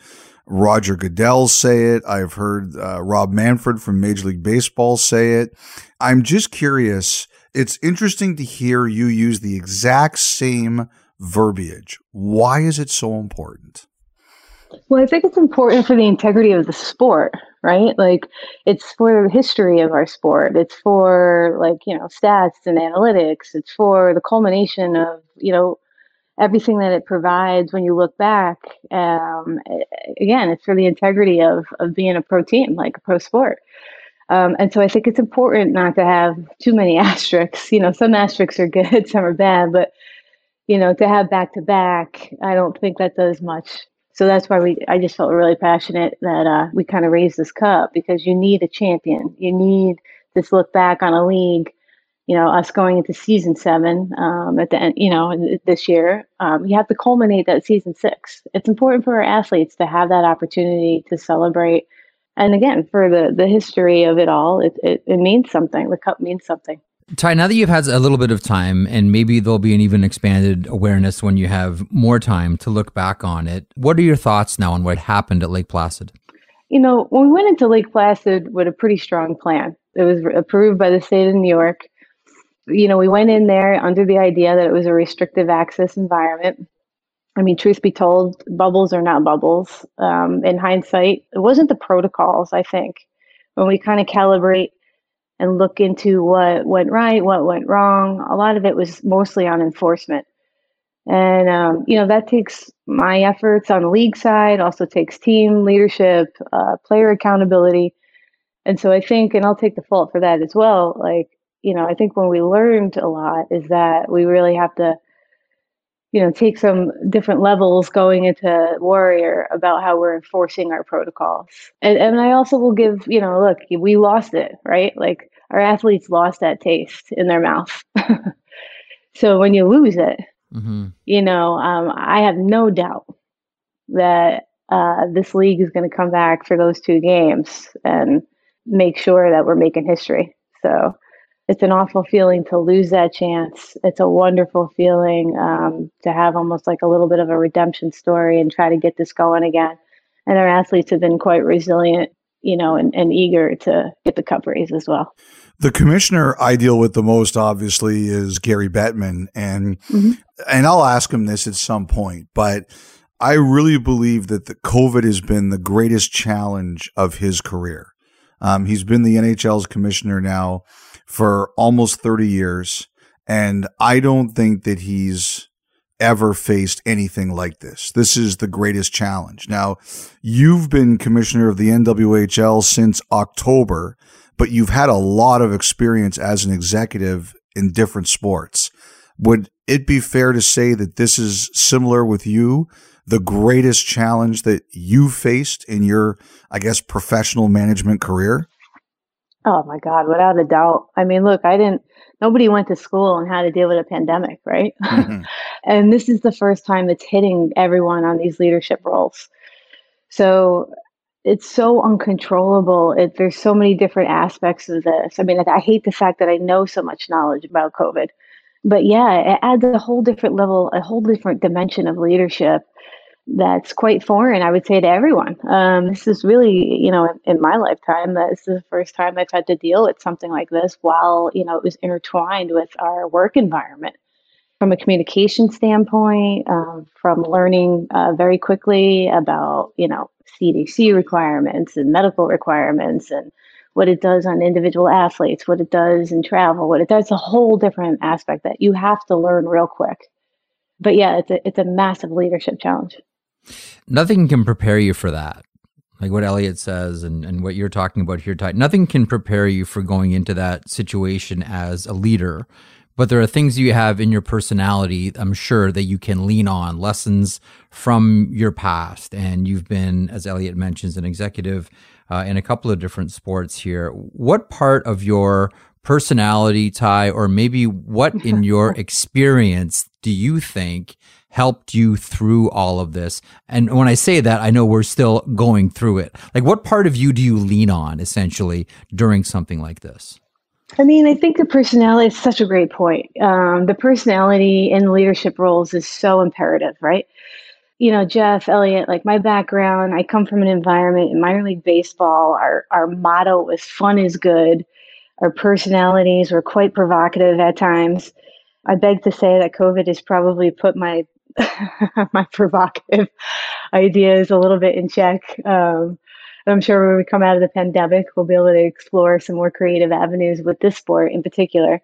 Roger Goodell say it. I've heard uh, Rob Manfred from Major League Baseball say it. I'm just curious. It's interesting to hear you use the exact same verbiage. Why is it so important? Well, I think it's important for the integrity of the sport, right? Like it's for the history of our sport. It's for like, you know, stats and analytics. It's for the culmination of, you know, everything that it provides when you look back. Um, again, it's for the integrity of, of being a pro team, like a pro sport. Um, and so I think it's important not to have too many asterisks. You know, some asterisks are good, some are bad, but you know, to have back to back, I don't think that does much so that's why we i just felt really passionate that uh, we kind of raised this cup because you need a champion you need this look back on a league you know, us going into season seven um, at the end, you know, this year, um, you have to culminate that season six. It's important for our athletes to have that opportunity to celebrate. And again, for the the history of it all, it, it, it means something. The cup means something. Ty, now that you've had a little bit of time, and maybe there'll be an even expanded awareness when you have more time to look back on it, what are your thoughts now on what happened at Lake Placid? You know, when we went into Lake Placid with a pretty strong plan, it was approved by the state of New York you know, we went in there under the idea that it was a restrictive access environment. I mean, truth be told, bubbles are not bubbles. Um, in hindsight, it wasn't the protocols, I think. When we kind of calibrate and look into what went right, what went wrong, a lot of it was mostly on enforcement. And, um, you know, that takes my efforts on the league side, also takes team leadership, uh, player accountability. And so I think, and I'll take the fault for that as well, like, you know, I think when we learned a lot is that we really have to, you know, take some different levels going into Warrior about how we're enforcing our protocols. And and I also will give, you know, look, we lost it, right? Like our athletes lost that taste in their mouth. so when you lose it, mm-hmm. you know, um, I have no doubt that uh, this league is going to come back for those two games and make sure that we're making history. So it's an awful feeling to lose that chance. It's a wonderful feeling um, to have almost like a little bit of a redemption story and try to get this going again. And our athletes have been quite resilient, you know, and, and eager to get the cup raise as well. The commissioner I deal with the most, obviously, is Gary Bettman, and mm-hmm. and I'll ask him this at some point, but. I really believe that the COVID has been the greatest challenge of his career. Um, he's been the NHL's commissioner now for almost 30 years. And I don't think that he's ever faced anything like this. This is the greatest challenge. Now, you've been commissioner of the NWHL since October, but you've had a lot of experience as an executive in different sports. Would it be fair to say that this is similar with you? The greatest challenge that you faced in your, I guess, professional management career? Oh my God, without a doubt. I mean, look, I didn't, nobody went to school on how to deal with a pandemic, right? Mm-hmm. and this is the first time it's hitting everyone on these leadership roles. So it's so uncontrollable. It, there's so many different aspects of this. I mean, I, I hate the fact that I know so much knowledge about COVID, but yeah, it adds a whole different level, a whole different dimension of leadership that's quite foreign, I would say, to everyone. Um, this is really, you know, in, in my lifetime, this is the first time I've had to deal with something like this while, you know, it was intertwined with our work environment. From a communication standpoint, um, from learning uh, very quickly about, you know, CDC requirements and medical requirements and what it does on individual athletes, what it does in travel, what it does, a whole different aspect that you have to learn real quick. But yeah, it's a, it's a massive leadership challenge. Nothing can prepare you for that. Like what Elliotte says and, and what you're talking about here, Ty. Nothing can prepare you for going into that situation as a leader. But there are things you have in your personality, I'm sure, that you can lean on, lessons from your past. And you've been, as Elliotte mentions, an executive uh, in a couple of different sports here. What part of your personality, Ty, or maybe what in your experience do you think helped you through all of this? And when I say that, I know we're still going through it. Like, what part of you do you lean on essentially during something like this? I mean, I think the personality is such a great point. Um, the personality in leadership roles is so imperative, right? You know, Jeff, Elliotte, like my background, I come from an environment in minor league baseball. Our, our motto was fun is good. Our personalities were quite provocative at times. I beg to say that COVID has probably put my my provocative ideas a little bit in check. Um, I'm sure when we come out of the pandemic, we'll be able to explore some more creative avenues with this sport in particular.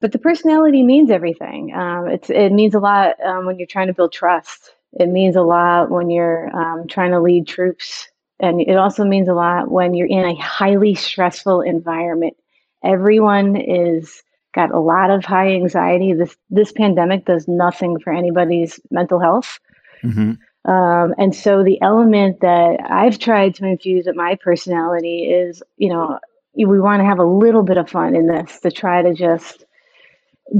But the personality means everything. Um, it's it means a lot um, when you're trying to build trust. It means a lot when you're um, trying to lead troops, and it also means a lot when you're in a highly stressful environment. Everyone is got a lot of high anxiety. This this pandemic does nothing for anybody's mental health. Mm-hmm. Um, and so the element that I've tried to infuse with my personality is, you know, we want to have a little bit of fun in this to try to just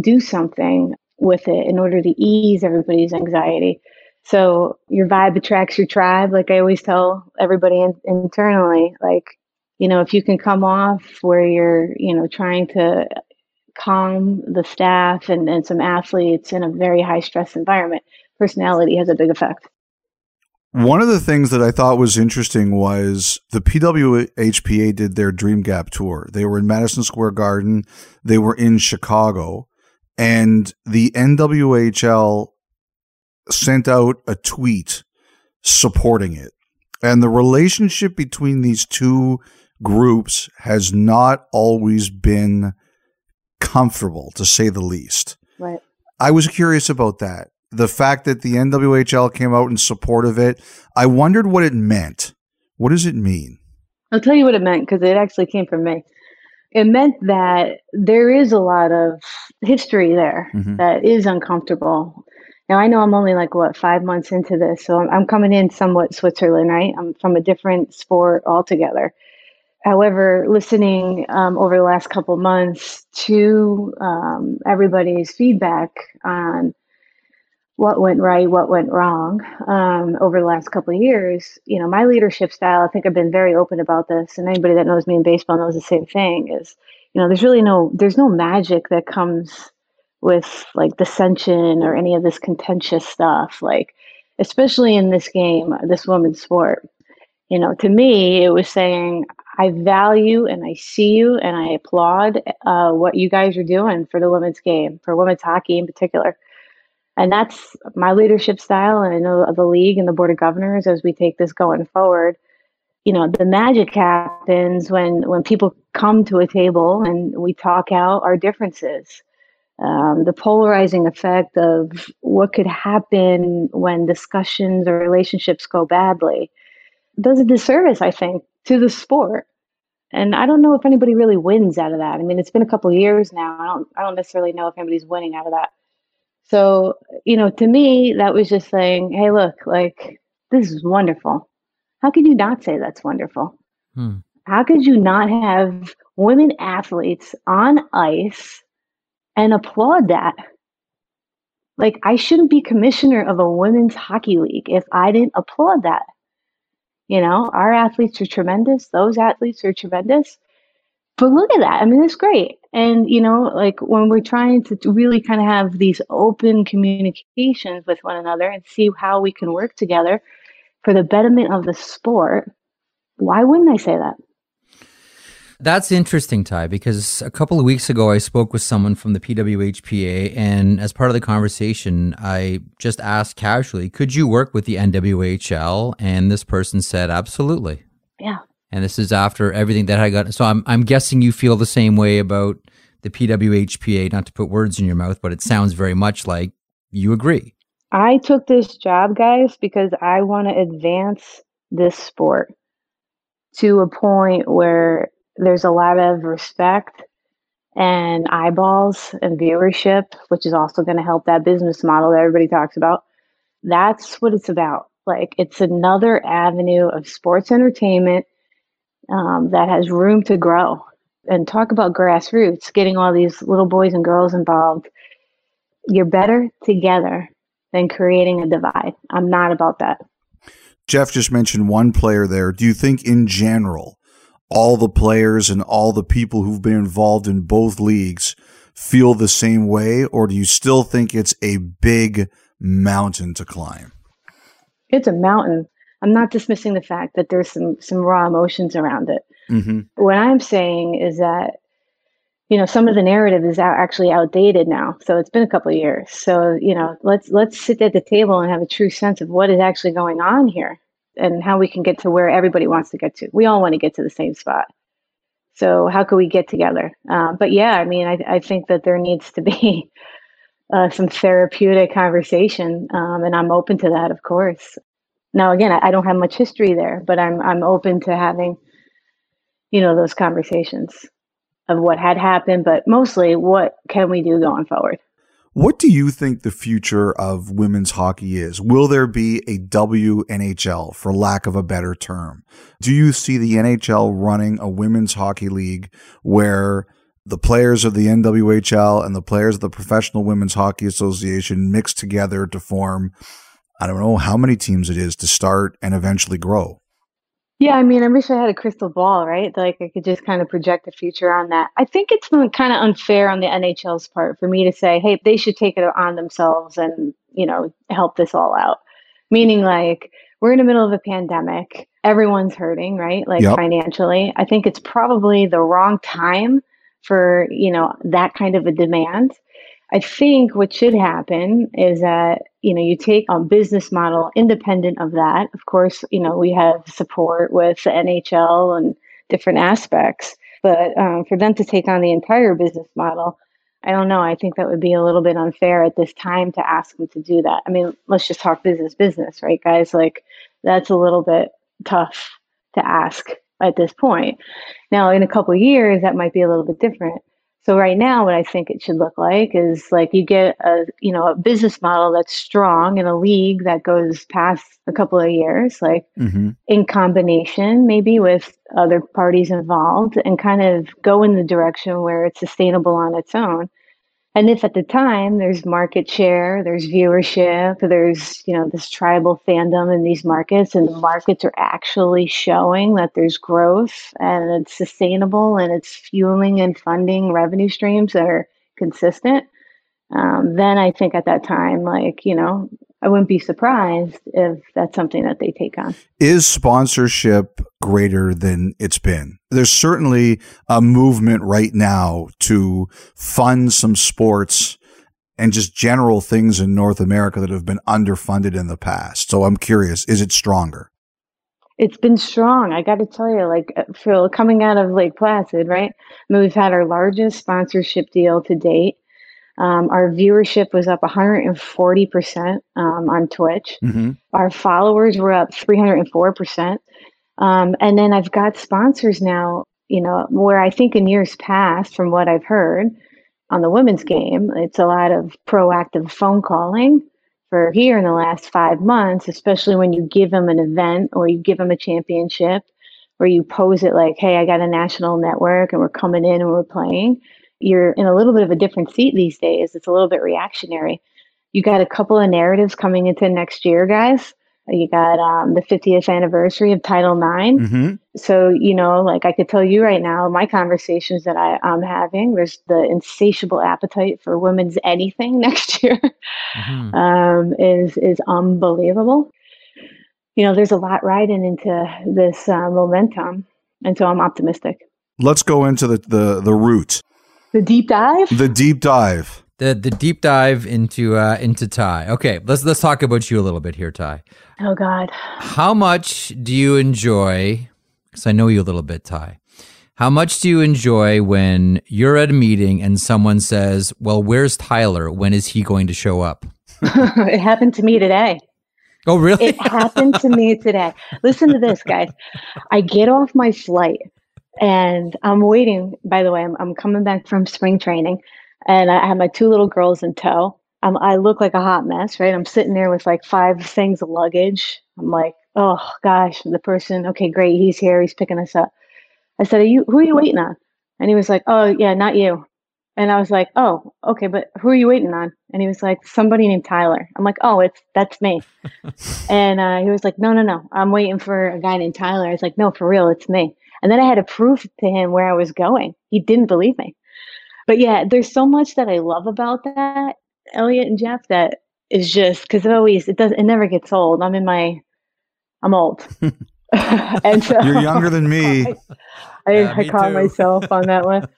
do something with it in order to ease everybody's anxiety. So your vibe attracts your tribe, like I always tell everybody in, internally. Like, you know, if you can come off where you're, you know, trying to calm the staff and, and some athletes in a very high stress environment, personality has a big effect. One of the things that I thought was interesting was the PWHPA did their Dream Gap tour. They were in Madison Square Garden, they were in Chicago, and the NWHL sent out a tweet supporting it. And the relationship between these two groups has not always been comfortable, to say the least. Right. I was curious about that the fact that the NWHL came out in support of it, I wondered what it meant. What does it mean? I'll tell you what it meant because it actually came from me. It meant that there is a lot of history there mm-hmm. that is uncomfortable. Now, I know I'm only like, what, five months into this. So I'm, I'm coming in somewhat Switzerland, right? I'm from a different sport altogether. However, listening um, over the last couple months to um, everybody's feedback on what went right, what went wrong um, over the last couple of years. You know, my leadership style, I think I've been very open about this, and anybody that knows me in baseball knows the same thing. Is you know, there's really no there's no magic that comes with like dissension or any of this contentious stuff. Like, especially in this game, this women's sport. You know, to me, it was saying I value and I see you and I applaud uh, what you guys are doing for the women's game, for women's hockey in particular. And that's my leadership style and i know the league and the board of governors as we take this going forward. You know the magic happens when when people come to a table and we talk out our differences. Um, the polarizing effect of what could happen when discussions or relationships go badly does a disservice i think to the sport and i don't know if anybody really wins out of that i mean it's been a couple years now i don't i don't necessarily know if anybody's winning out of that so, you know, to me, that was just saying, hey, look, like, this is wonderful. How could you not say that's wonderful? Hmm. How could you not have women athletes on ice and applaud that? Like, I shouldn't be commissioner of a women's hockey league if I didn't applaud that. You know, our athletes are tremendous. Those athletes are tremendous. But look at that. I mean, it's great. And, you know, like when we're trying to really kind of have these open communications with one another and see how we can work together for the betterment of the sport, why wouldn't I say that? That's interesting, Ty, because a couple of weeks ago I spoke with someone from the PWHPA, and as part of the conversation, I just asked casually, could you work with the NWHL? And this person said, absolutely. Yeah. And this is after everything that I got. So I'm, I'm guessing you feel the same way about the PWHPA, not to put words in your mouth, but it mm-hmm. sounds very much like you agree. I took this job, guys, because I want to advance this sport to a point where there's a lot of respect and eyeballs and viewership, which is also going to help that business model that everybody talks about. That's what it's about. Like, it's another avenue of sports entertainment um, that has room to grow. And talk about grassroots, getting all these little boys and girls involved. You're better together than creating a divide. I'm not about that. Jeff just mentioned one player there. Do you think, in general, all the players and all the people who've been involved in both leagues feel the same way, or do you still think it's a big mountain to climb? It's a mountain. I'm not dismissing the fact that there's some some raw emotions around it. Mm-hmm. What I'm saying is that you know some of the narrative is out, actually outdated now. So it's been a couple of years. So you know let's let's sit at the table and have a true sense of what is actually going on here and how we can get to where everybody wants to get to. We all want to get to the same spot. So how can we get together? Uh, but yeah, I mean, I, I think that there needs to be uh, some therapeutic conversation, um, and I'm open to that, of course. Now, again, I, I don't have much history there, but I'm I'm open to having, you know, those conversations of what had happened, but mostly what can we do going forward. What do you think the future of women's hockey is? Will there be a WNHL, for lack of a better term? Do you see the NHL running a women's hockey league where the players of the NWHL and the players of the Professional Women's Hockey Association mix together to form, I don't know how many teams it is to start and eventually grow? Yeah, I mean, I wish I had a crystal ball, right? Like I could just kind of project the future on that. I think it's kind of unfair on the NHL's part for me to say, hey, they should take it on themselves and, you know, help this all out. Meaning, like, we're in the middle of a pandemic, everyone's hurting, right? Like Yep. financially. I think it's probably the wrong time for, you know, that kind of a demand. I think what should happen is that you know you take a business model independent of that. Of course, you know we have support with the NHL and different aspects, but um, for them to take on the entire business model, I don't know. I think that would be a little bit unfair at this time to ask them to do that. I mean, let's just talk business, business, right, guys? Like that's a little bit tough to ask at this point. Now, in a couple years, that might be a little bit different. So right now, what I think it should look like is like you get a you know a business model that's strong in a league that goes past a couple of years, like Mm-hmm. in combination maybe with other parties involved, and kind of go in the direction where it's sustainable on its own. And if at the time there's market share, there's viewership, there's you know this tribal fandom in these markets, and the markets are actually showing that there's growth and it's sustainable and it's fueling and funding revenue streams that are consistent, um, then I think at that time, like you know, I wouldn't be surprised if that's something that they take on. Is sponsorship greater than it's been? There's certainly a movement right now to fund some sports and just general things in North America that have been underfunded in the past. So I'm curious, is it stronger? It's been strong. I got to tell you, like uh, Phil, coming out of Lake Placid, right? I mean, we've had our largest sponsorship deal to date. Um, our viewership was up 140% um, on Twitch. Mm-hmm. Our followers were up 304%. Um, and then I've got sponsors now, you know, where I think in years past, from what I've heard on the women's game, it's a lot of proactive phone calling. For here in the last five months, especially when you give them an event or you give them a championship, or you pose it like, hey, I got a national network and we're coming in and we're playing, you're in a little bit of a different seat these days. It's a little bit reactionary. You got a couple of narratives coming into next year, guys. You got um, the 50th anniversary of Title IX. Mm-hmm. So, you know, like I could tell you right now, my conversations that I, I'm having, there's the insatiable appetite for women's anything next year Mhm. um, is is unbelievable. You know, there's a lot riding into this uh, momentum, and so I'm optimistic. Let's go into the, the, the root, The deep dive. the deep dive. The the deep dive into uh, into Ty. Okay, let's let's talk about you a little bit here, Ty. Oh God. How much do you enjoy? Because I know you a little bit, Ty. How much do you enjoy when you're at a meeting and someone says, "Well, where's Tyler? When is he going to show up?" it happened to me today. Oh, really? It happened to me today. Listen to this, guys. I get off my flight and I'm waiting. By the way, I'm, I'm coming back from spring training and I have my two little girls in tow. Um, I look like a hot mess, right? I'm sitting there with like five things of luggage. I'm like, oh gosh, the person, okay, great. He's here. He's picking us up. I said, are you, who are you waiting on? And he was like, oh, yeah, not you. And I was like, oh, okay, but who are you waiting on? And he was like, somebody named Tyler. I'm like, oh, it's that's me. and uh, he was like, no, no, no, I'm waiting for a guy named Tyler. I was like, no, for real, it's me. And then I had to prove to him where I was going. He didn't believe me. But yeah, there's so much that I love about that, Elliotte and Jeff, that is just because it always it does it never gets old. I'm in my I'm old. and so You're younger than me. I, Yeah, I me caught myself on that one.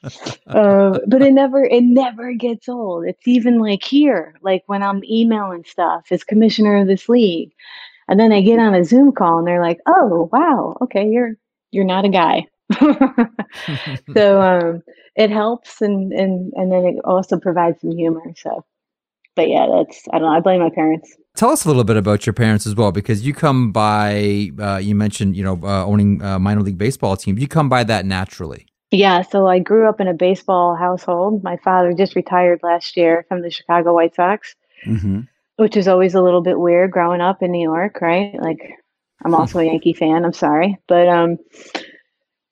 uh, but it never it never gets old. It's even like here, like when I'm emailing stuff as commissioner of this league, and then I get on a Zoom call and they're like, "Oh, wow, okay, you're you're not a guy." so um, it helps, and and and then it also provides some humor. So, but yeah, that's I don't know. I blame my parents. Tell us a little bit about your parents as well, because you come by. Uh, you mentioned, you know, uh, owning uh, minor league baseball team. You come by that naturally. Yeah, so I grew up in a baseball household. My father just retired last year from the Chicago White Sox, Mm-hmm. which is always a little bit weird growing up in New York, right? Like I'm also a Yankee fan, I'm sorry. But um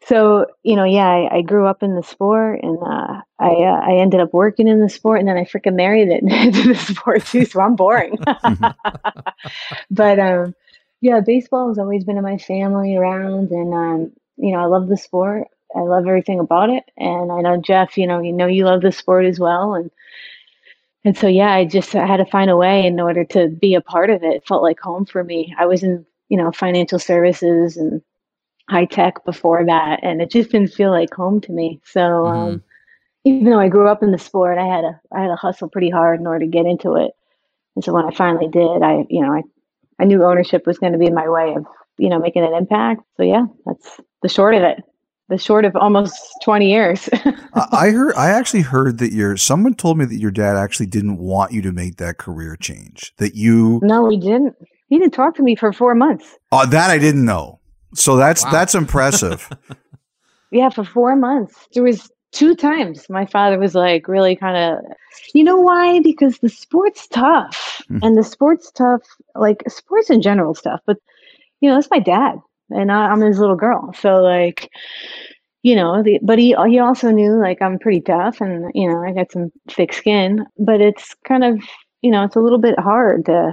so, you know, yeah, I, I grew up in the sport and uh I uh, I ended up working in the sport and then I freaking married it into the sport too, so I'm boring. but um yeah, baseball has always been in my family around and um you know, I love the sport. I love everything about it. And I know Jeff, you know, you know you love the sport as well. And and so yeah, I just I had to find a way in order to be a part of it. It felt like home for me. I was in, you know, financial services and high tech before that, and it just didn't feel like home to me. So um, even though I grew up in the sport, I had to I had to hustle pretty hard in order to get into it. And so when I finally did, I you know I I knew ownership was going to be my way of you know making an impact. So yeah, that's the short of it. The short of almost twenty years. I I heard. I actually heard that your someone told me that your dad actually didn't want you to make that career change. That you. no, he didn't. He didn't talk to me for four months. Oh, that I didn't know. So that's that's impressive. Yeah, for four months. There was two times my father was like really kind of, you know why? Because the sport's tough, Mhm. and the sport's tough. Like sports in general stuff but you know that's my dad, and I, I'm his little girl. So like, you know, the, but he he also knew like I'm pretty tough, and you know I got some thick skin. But it's kind of you know it's a little bit hard to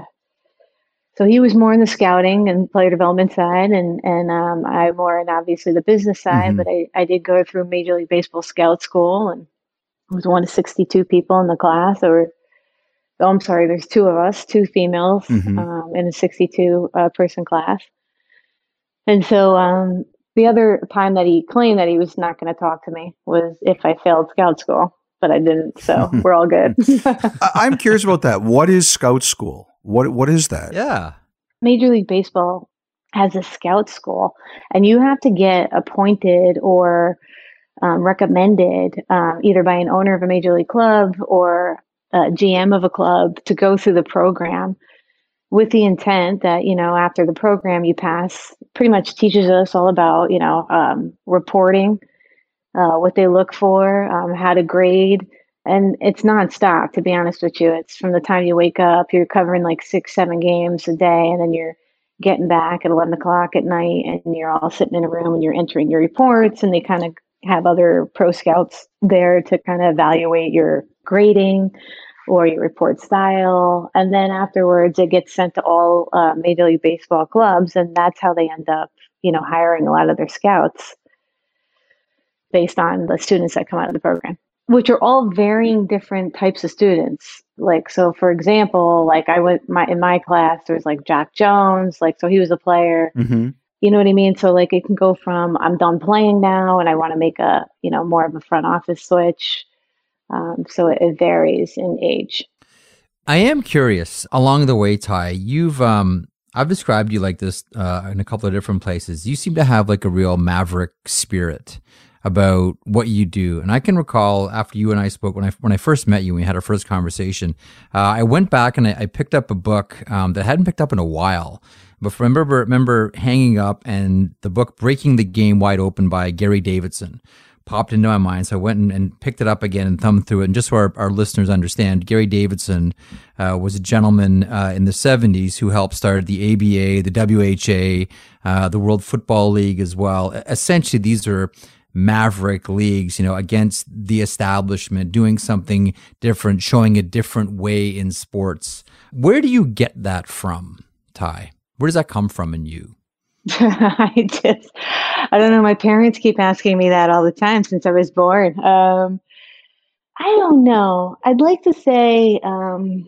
so he was more in the scouting and player development side, and and um, I more in obviously the business side. Mhm. But I, I did go through Major League Baseball scout school, and I was one of sixty two people in the class. Or oh, I'm sorry, there's two of us, two females, Mhm. um, in a sixty two uh, person class. And so um, the other time that he claimed that he was not going to talk to me was if I failed scout school, but I didn't. So we're all good. I, I'm curious about that. What is scout school? What what is that? Yeah. Major League Baseball has a scout school, and you have to get appointed or um, recommended um, either by an owner of a major league club or a GM of a club to go through the program with the intent that you know after the program you pass pretty much teaches us all about you know um, reporting uh, what they look for um, how to grade. And it's nonstop to be honest with you. It's from the time you wake up you're covering like six seven games a day and then you're getting back at 11 o'clock at night and you're all sitting in a room and you're entering your reports and they kind of have other pro scouts there to kind of evaluate your grading or your report style. And then afterwards it gets sent to all uh, major league baseball clubs and that's how they end up you know hiring a lot of their scouts based on the students that come out of the program which are all varying different types of students like so for example like i went my in my class there was like jack jones like so he was a player Mm-hmm. you know what i mean so like it can go from i'm done playing now and i want to make a you know more of a front office switch um, so it, it varies in age I am curious along the way, Ty. You've um I've described you like this uh, in a couple of different places. You seem to have like a real maverick spirit about what you do. And I can recall after you and I spoke when I when I first met you, we had our first conversation. Uh, I went back and I, I picked up a book um, that I hadn't picked up in a while. But remember, remember hanging up and the book "Breaking the Game Wide Open" by Gary Davidson popped into my mind. So I went and, and picked it up again and thumbed through it. And just so our, our listeners understand, Gary Davidson uh, was a gentleman uh, in the 70s who helped start the ABA, the WHA, uh, the World Football League as well. Essentially, these are maverick leagues, you know, against the establishment, doing something different, showing a different way in sports. Where do you get that from, Ty? Where does that come from in you? I just, I don't know. My parents keep asking me that all the time since I was born. Um, I don't know. I'd like to say um,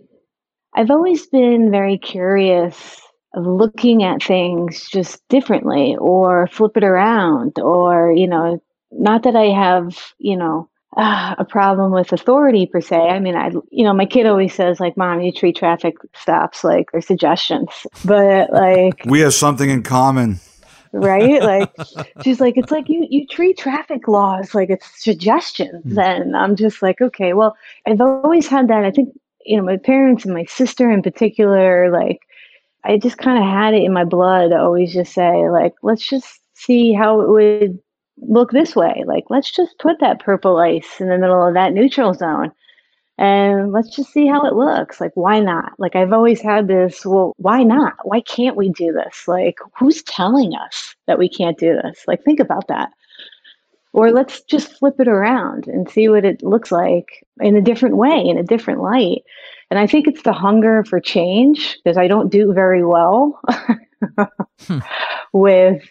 I've always been very curious of looking at things just differently or flip it around or, you know, not that I have, you know, uh, a problem with authority per se. I mean, I, you know, my kid always says like, "Mom, you treat traffic stops like they're suggestions," but like, We have something in common. right? Like, she's like, "It's like you you treat traffic laws like it's suggestions," and I'm just like, okay, well, I've always had that. I think you know, my parents and my sister in particular, like, I just kind of had it in my blood to always just say like, let's just see how it would look this way. Like, let's just put that purple ice in the middle of that neutral zone and let's just see how it looks. Like, why not? Like, I've always had this, well, why not? Why can't we do this? Like, who's telling us that we can't do this? Like, think about that. Or let's just flip it around and see what it looks like in a different way, in a different light. And I think it's the hunger for change because I don't do very well hmm. with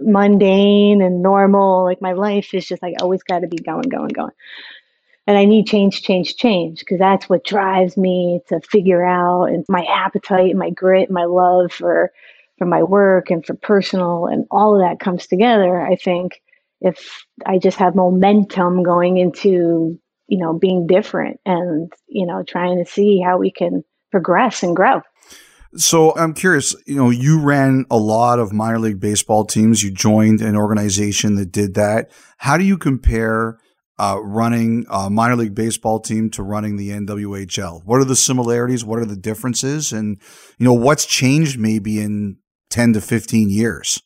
mundane and normal. Like my life is just like always got to be going, going, going. And I need change, change, change because that's what drives me to figure out and my appetite, and my grit, my love for for my work and for personal and all of that comes together. I think if I just have momentum going into you know being different and you know trying to see how we can progress and grow. So I'm curious, you know, you ran a lot of minor league baseball teams. You joined an organization that did that. How do you compare uh, running a minor league baseball team to running the NWHL? What are the similarities? What are the differences? And, you know, what's changed maybe in 10 to 15 years?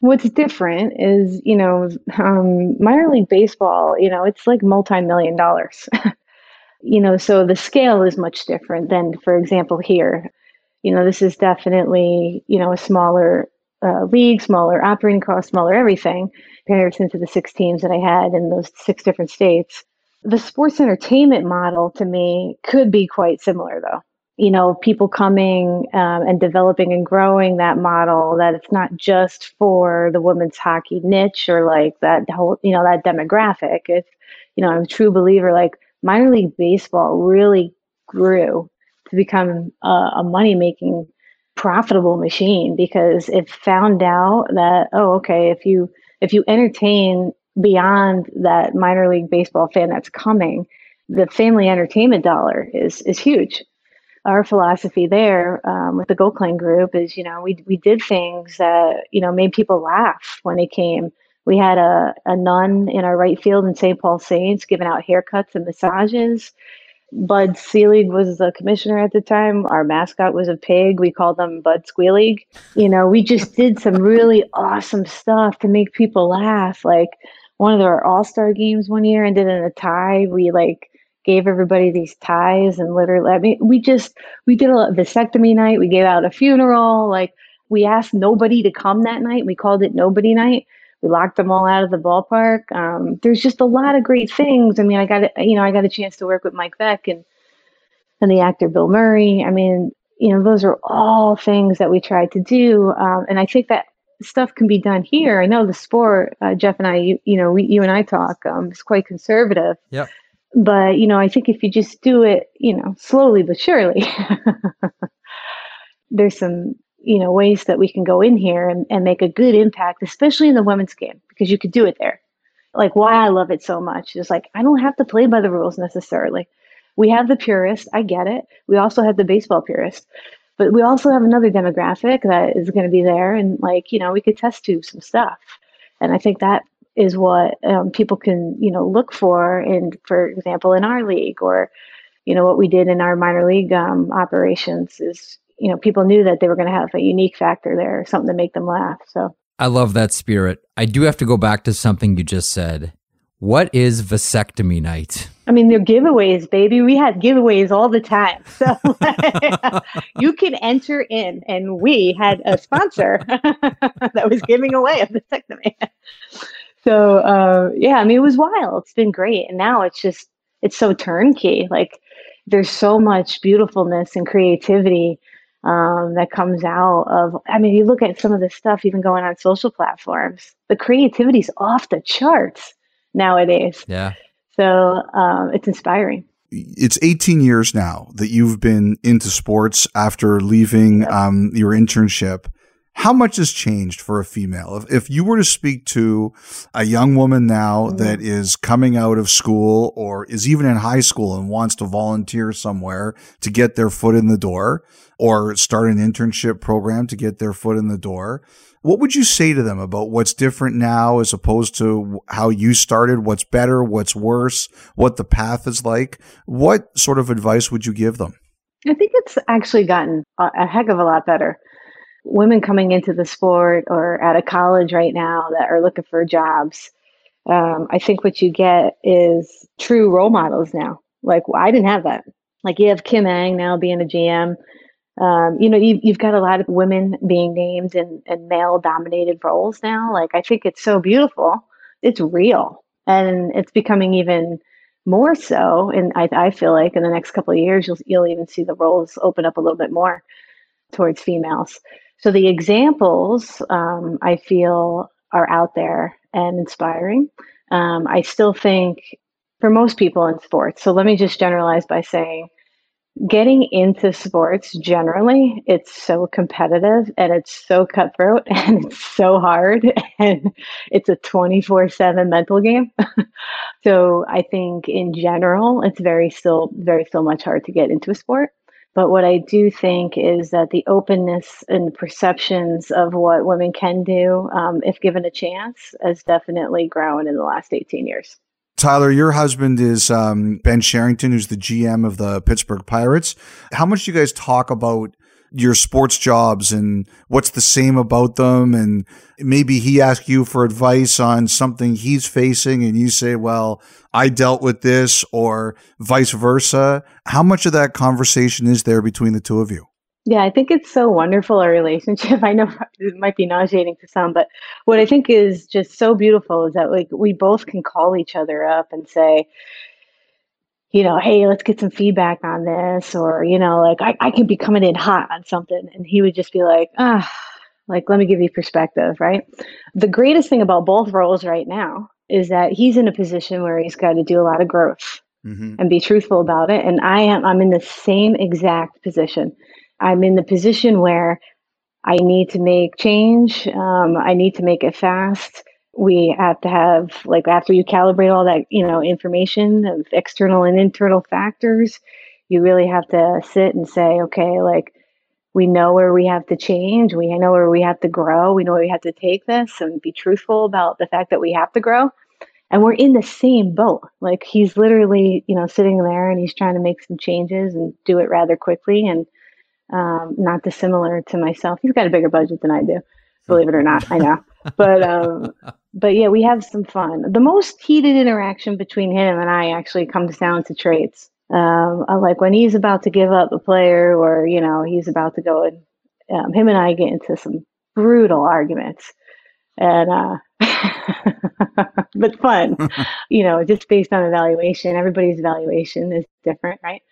What's different is, you know, um, minor league baseball, you know, it's like multi million dollars. you know, so the scale is much different than, for example, here you know, this is definitely, you know, a smaller uh, league, smaller operating costs, smaller everything, comparison to the six teams that I had in those six different states. The sports entertainment model to me could be quite similar, though. You know, people coming um, and developing and growing that model that it's not just for the women's hockey niche or like that whole, you know, that demographic. It's, you know, I'm a true believer, like minor league baseball really grew to become a, a money making profitable machine because it found out that oh okay if you if you entertain beyond that minor league baseball fan that's coming the family entertainment dollar is is huge our philosophy there um, with the Goldklang group is you know we we did things that you know made people laugh when they came we had a, a nun in our right field in St. Paul Saints giving out haircuts and massages. Bud Selig was the commissioner at the time. Our mascot was a pig. We called them Bud Squealig. You know, we just did some really awesome stuff to make people laugh. Like one of our all star games one year ended in a tie. We like gave everybody these ties and literally, I mean, we just, we did a vasectomy night. We gave out a funeral. Like we asked nobody to come that night. We called it nobody night we locked them all out of the ballpark. Um, there's just a lot of great things. I mean, I got you know I got a chance to work with Mike Veeck and and the actor Bill Murray. I mean, you know, those are all things that we tried to do, um, and I think that stuff can be done here. I know the sport, uh, Jeff and I, you, you know, we, you and I talk, um, is quite conservative. Yeah. But you know, I think if you just do it, you know, slowly but surely, there's some you know ways that we can go in here and, and make a good impact especially in the women's game because you could do it there. Like why i love it so much is like i don't have to play by the rules necessarily. We have the purist i get it. We also have the baseball purist but we also have another demographic that is going to be there and like you know we could test tube some stuff. And i think that is what um, people can you know look for in for example in our league or you know what we did in our minor league um, operations is you know, people knew that they were going to have a unique factor there, something to make them laugh. So I love that spirit. I do have to go back to something you just said. What is vasectomy night? I mean, they're giveaways, baby. We had giveaways all the time. So you can enter in, and we had a sponsor that was giving away a vasectomy. so, uh, yeah, I mean, it was wild. It's been great. And now it's just, it's so turnkey. Like, there's so much beautifulness and creativity um, that comes out of i mean you look at some of the stuff even going on social platforms the creativity's off the charts nowadays. Yeah. So um, it's inspiring. It's 18 years now that you've been into sports after leaving um, your internship how much has changed for a female? If, if you were to speak to a young woman now mm-hmm. that is coming out of school or is even in high school and wants to volunteer somewhere to get their foot in the door or start an internship program to get their foot in the door, what would you say to them about what's different now as opposed to how you started? What's better? What's worse? What the path is like? What sort of advice would you give them? I think it's actually gotten a heck of a lot better women coming into the sport or out of college right now that are looking for jobs. Um, I think what you get is true role models now. Like I didn't have that. Like you have Kim Ng now being a GM. Um, you know, you, you've got a lot of women being named in, in male dominated roles now. Like I think it's so beautiful. It's real, and it's becoming even more so. And I, I feel like in the next couple of years, you'll you'll even see the roles open up a little bit more towards females. So the examples um, I feel are out there and inspiring. Um, I still think for most people in sports. So let me just generalize by saying getting into sports generally it's so competitive and it's so cutthroat and it's so hard and it's a 24/7 mental game so i think in general it's very still very still much hard to get into a sport but what i do think is that the openness and perceptions of what women can do um, if given a chance has definitely grown in the last 18 years Tyler, your husband is um, Ben Cherington, who's the GM of the Pittsburgh Pirates. How much do you guys talk about your sports jobs and what's the same about them? And maybe he asks you for advice on something he's facing, and you say, Well, I dealt with this, or vice versa. How much of that conversation is there between the two of you? Yeah, I think it's so wonderful our relationship. I know it might be nauseating to some, but what I think is just so beautiful is that like we both can call each other up and say, you know, hey, let's get some feedback on this, or you know, like I, I can be coming in hot on something, and he would just be like, ah, like let me give you perspective, right? The greatest thing about both roles right now is that he's in a position where he's got to do a lot of growth mm-hmm. and be truthful about it, and I am I'm in the same exact position I'm in the position where I need to make change. Um, I need to make it fast. We have to have like after you calibrate all that you know information of external and internal factors, you really have to sit and say, okay, like we know where we have to change. We know where we have to grow. We know we have to take this and be truthful about the fact that we have to grow. And we're in the same boat. Like he's literally, you know, sitting there and he's trying to make some changes and do it rather quickly. And um, not dissimilar to myself. He's got a bigger budget than I do, believe it or not. I know, but um, but yeah, we have some fun. The most heated interaction between him and I actually comes down to trades. Um, like when he's about to give up a player, or you know, he's about to go and um, him and I get into some brutal arguments, and uh, but fun, you know, just based on evaluation. Everybody's evaluation is different, right?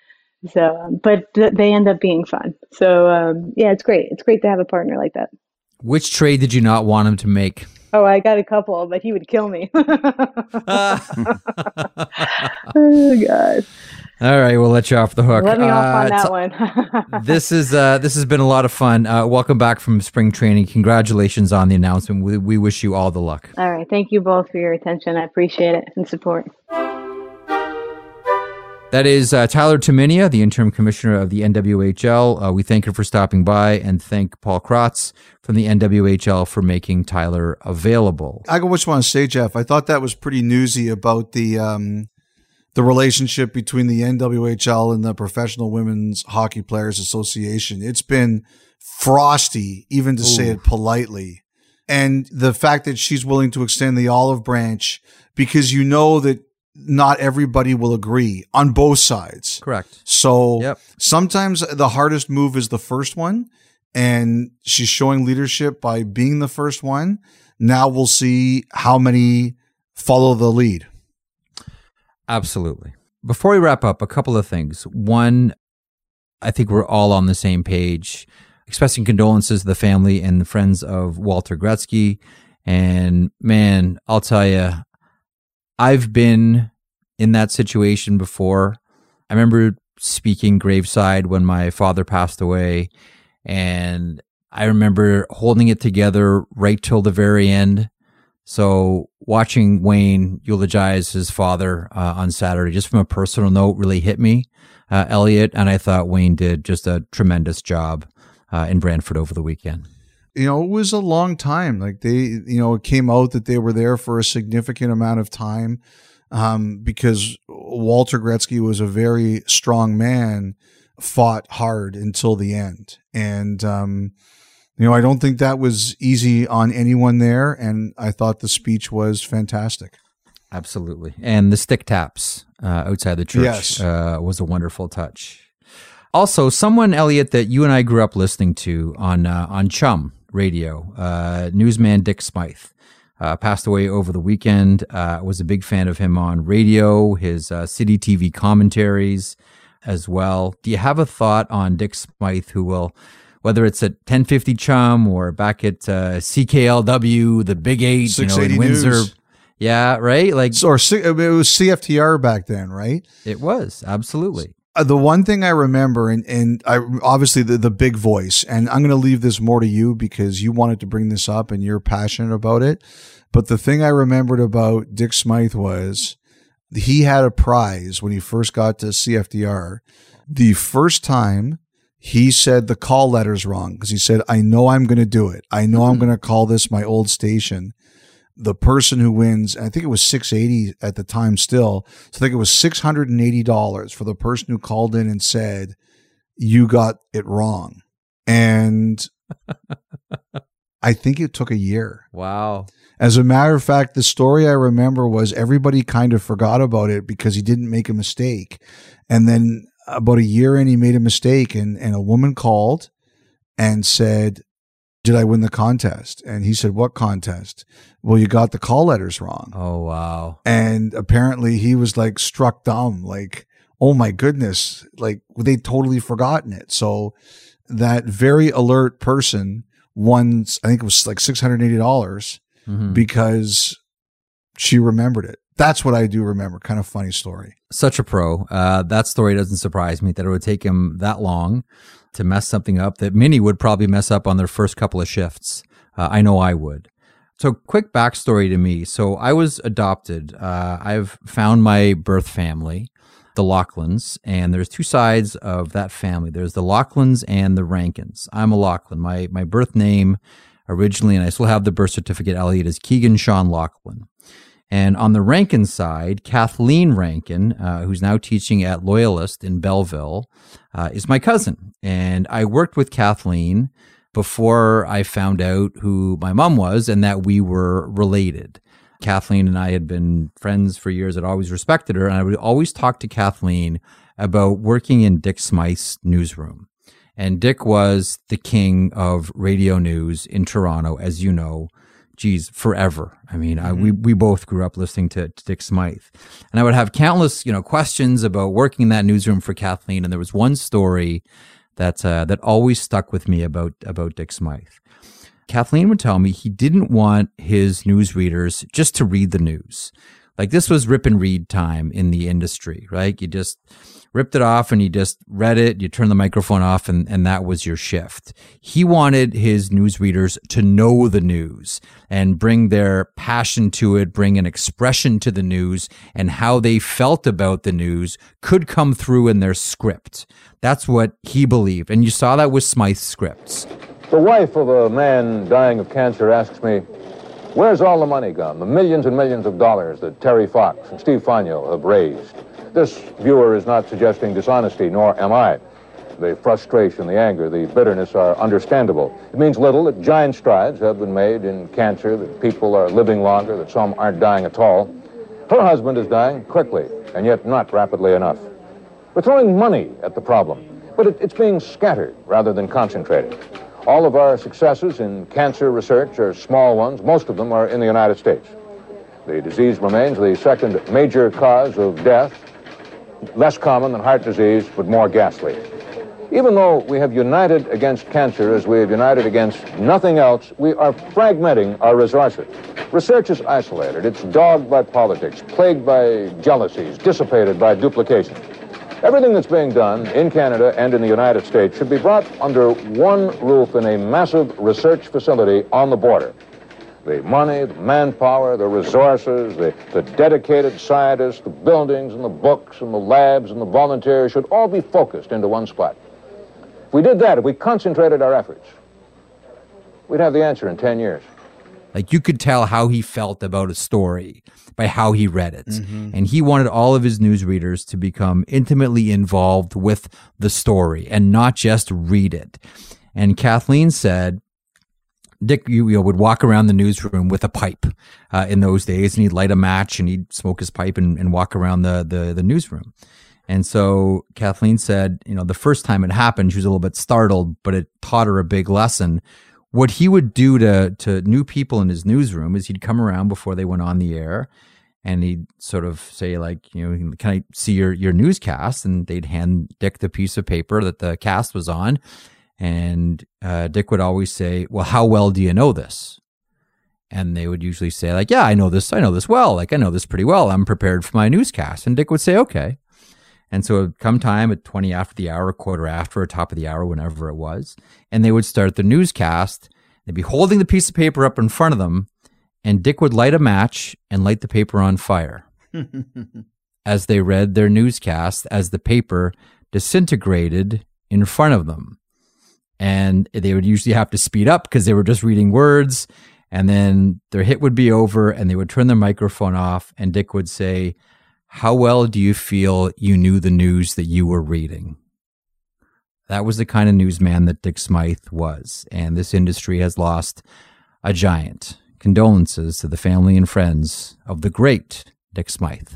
So, um, but th- they end up being fun. So, um, yeah, it's great. It's great to have a partner like that. Which trade did you not want him to make? Oh, I got a couple, but he would kill me. oh God. All right, we'll let you off the hook. Let me off on uh, that one. this is uh, this has been a lot of fun. Uh, welcome back from spring training. Congratulations on the announcement. We, we wish you all the luck. All right, thank you both for your attention. I appreciate it and support. That is uh, Tyler Tumminia, the interim commissioner of the NWHL. Uh, we thank her for stopping by and thank Paul Kratz from the NWHL for making Tyler available. I just want to say, Jeff, I thought that was pretty newsy about the um, the relationship between the NWHL and the Professional Women's Hockey Players Association. It's been frosty, even to Ooh. say it politely. And the fact that she's willing to extend the olive branch because you know that not everybody will agree on both sides. Correct. So yep. sometimes the hardest move is the first one, and she's showing leadership by being the first one. Now we'll see how many follow the lead. Absolutely. Before we wrap up, a couple of things. One, I think we're all on the same page, expressing condolences to the family and the friends of Walter Gretzky. And man, I'll tell you, I've been in that situation before. I remember speaking graveside when my father passed away, and I remember holding it together right till the very end. So watching Wayne eulogize his father uh, on Saturday, just from a personal note, really hit me, uh, Elliotte, and I thought Wayne did just a tremendous job uh, in Brantford over the weekend you know, it was a long time. Like they, you know, it came out that they were there for a significant amount of time um, because Walter Gretzky was a very strong man, fought hard until the end. And, um, You know, I don't think that was easy on anyone there, and I thought the speech was fantastic. Absolutely. And the stick taps uh, outside the church Yes. uh, was a wonderful touch. Also, someone, Elliotte, that you and I grew up listening to on uh, on CHUM Radio, uh, newsman Dick Smythe, uh, passed away over the weekend. Uh, was a big fan of him on radio, his uh, city TV commentaries as well. Do you have a thought on Dick Smythe, who will, whether it's at 1050 CHUM or back at uh, CKLW, the Big Eight, you know, in Windsor? News. Yeah, right. Like or C- it was CFTR back then, right? it was absolutely. Uh, the one thing I remember, and and I obviously the the big voice, and I'm going to leave this more to you because you wanted to bring this up and you're passionate about it. But the thing I remembered about Dick Smythe was he had a prize when he first got to CFTR. The first time he said the call letters wrong because he said, "I know I'm going to do it. I know I'm going to call this my old station." The person who wins, I think it was 680 at the time still. So I think it was $680 for the person who called in and said, you got it wrong. And I think it took a year. Wow. As a matter of fact, the story I remember was everybody kind of forgot about it because he didn't make a mistake. And then about a year in, he made a mistake, and, and a woman called and said, Did I win the contest? And he said, What contest? Well, you got the call letters wrong. Oh wow. And apparently he was like struck dumb, like, oh my goodness, like they'd totally forgotten it. So that very alert person won, I think it was like $680 Mhm. because she remembered it. That's what I do remember. Kind of funny story. Such a pro. Uh, that story doesn't surprise me that it would take him that long to mess something up that many would probably mess up on their first couple of shifts. Uh, I know I would. So, quick backstory to me. So, I was adopted. Uh, I've found my birth family, the Lachlan's, and there's two sides of that family. There's the Lachlan's and the Rankins. I'm a Lachlan. My my birth name originally, and I still have the birth certificate. Elliotte is Keegan Sean Lachlan. And on the Rankin side, Kathleen Rankin, uh, who's now teaching at Loyalist in Belleville, uh, is my cousin. And I worked with Kathleen before I found out who my mom was and that we were related. Kathleen and I had been friends for years. I'd always respected her, and I would always talk to Kathleen about working in Dick Smythe's newsroom. And Dick was the king of radio news in Toronto, as you know, geez, forever. I mean, I, we, we both grew up listening to, to Dick Smythe. And I would have countless, you know, questions about working in that newsroom for Kathleen. And there was one story that, uh, that always stuck with me about, about Dick Smythe. Kathleen would tell me he didn't want his news readers just to read the news. Like this was rip and read time in the industry, right? You just ripped it off and you just read it, you turned the microphone off and, and that was your shift. He wanted his news readers to know the news and bring their passion to it, bring an expression to the news and how they felt about the news could come through in their script. That's what he believed. And you saw that with Smythe's scripts. The wife of a man dying of cancer asks me, Where's all the money gone? The millions and millions of dollars that Terry Fox and Steve Fonyo have raised. This viewer is not suggesting dishonesty, nor am I. The frustration, the anger, the bitterness are understandable. It means little that giant strides have been made in cancer, that people are living longer, that some aren't dying at all. Her husband is dying quickly, and yet not rapidly enough. We're throwing money at the problem, but it, it's being scattered rather than concentrated. All of our successes in cancer research are small ones. Most of them are in the United States. The disease remains the second major cause of death, less common than heart disease, but more ghastly. Even though we have united against cancer as we have united against nothing else, we are fragmenting our resources. Research is isolated. It's dogged by politics, plagued by jealousies, dissipated by duplication. Everything that's being done in Canada and in the United States should be brought under one roof in a massive research facility on the border. The money, the manpower, the resources, the, the dedicated scientists, the buildings and the books and the labs and the volunteers should all be focused into one spot. If we did that, if we concentrated our efforts, we'd have the answer in 10 years. Like you could tell how he felt about a story by how he read it. Mm-hmm. And he wanted all of his news readers to become intimately involved with the story and not just read it. And Kathleen said, Dick you, you know, would walk around the newsroom with a pipe uh, in those days, and he'd light a match and he'd smoke his pipe and, and walk around the, the the newsroom. And so Kathleen said, you know, the first time it happened, she was a little bit startled, but it taught her a big lesson. What he would do to to new people in his newsroom is he'd come around before they went on the air and he'd sort of say like, you know, can I see your your newscast? And they'd hand Dick the piece of paper that the cast was on, and uh, Dick would always say, "Well, how well do you know this?" And they would usually say like, "Yeah, I know this. I know this well. Like I know this pretty well. I'm prepared for my newscast." And Dick would say, "Okay." And so it'd come time at 20 after the hour, quarter after, or top of the hour, whenever it was, and they would start the newscast. They'd be holding the piece of paper up in front of them, and Dick would light a match and light the paper on fire as they read their newscast as the paper disintegrated in front of them. And they would usually have to speed up because they were just reading words. And then their hit would be over and they would turn their microphone off. And Dick would say, How well do you feel you knew the news that you were reading? That was the kind of newsman that Dick Smythe was. And this industry has lost a giant. Condolences to the family and friends of the great Dick Smythe.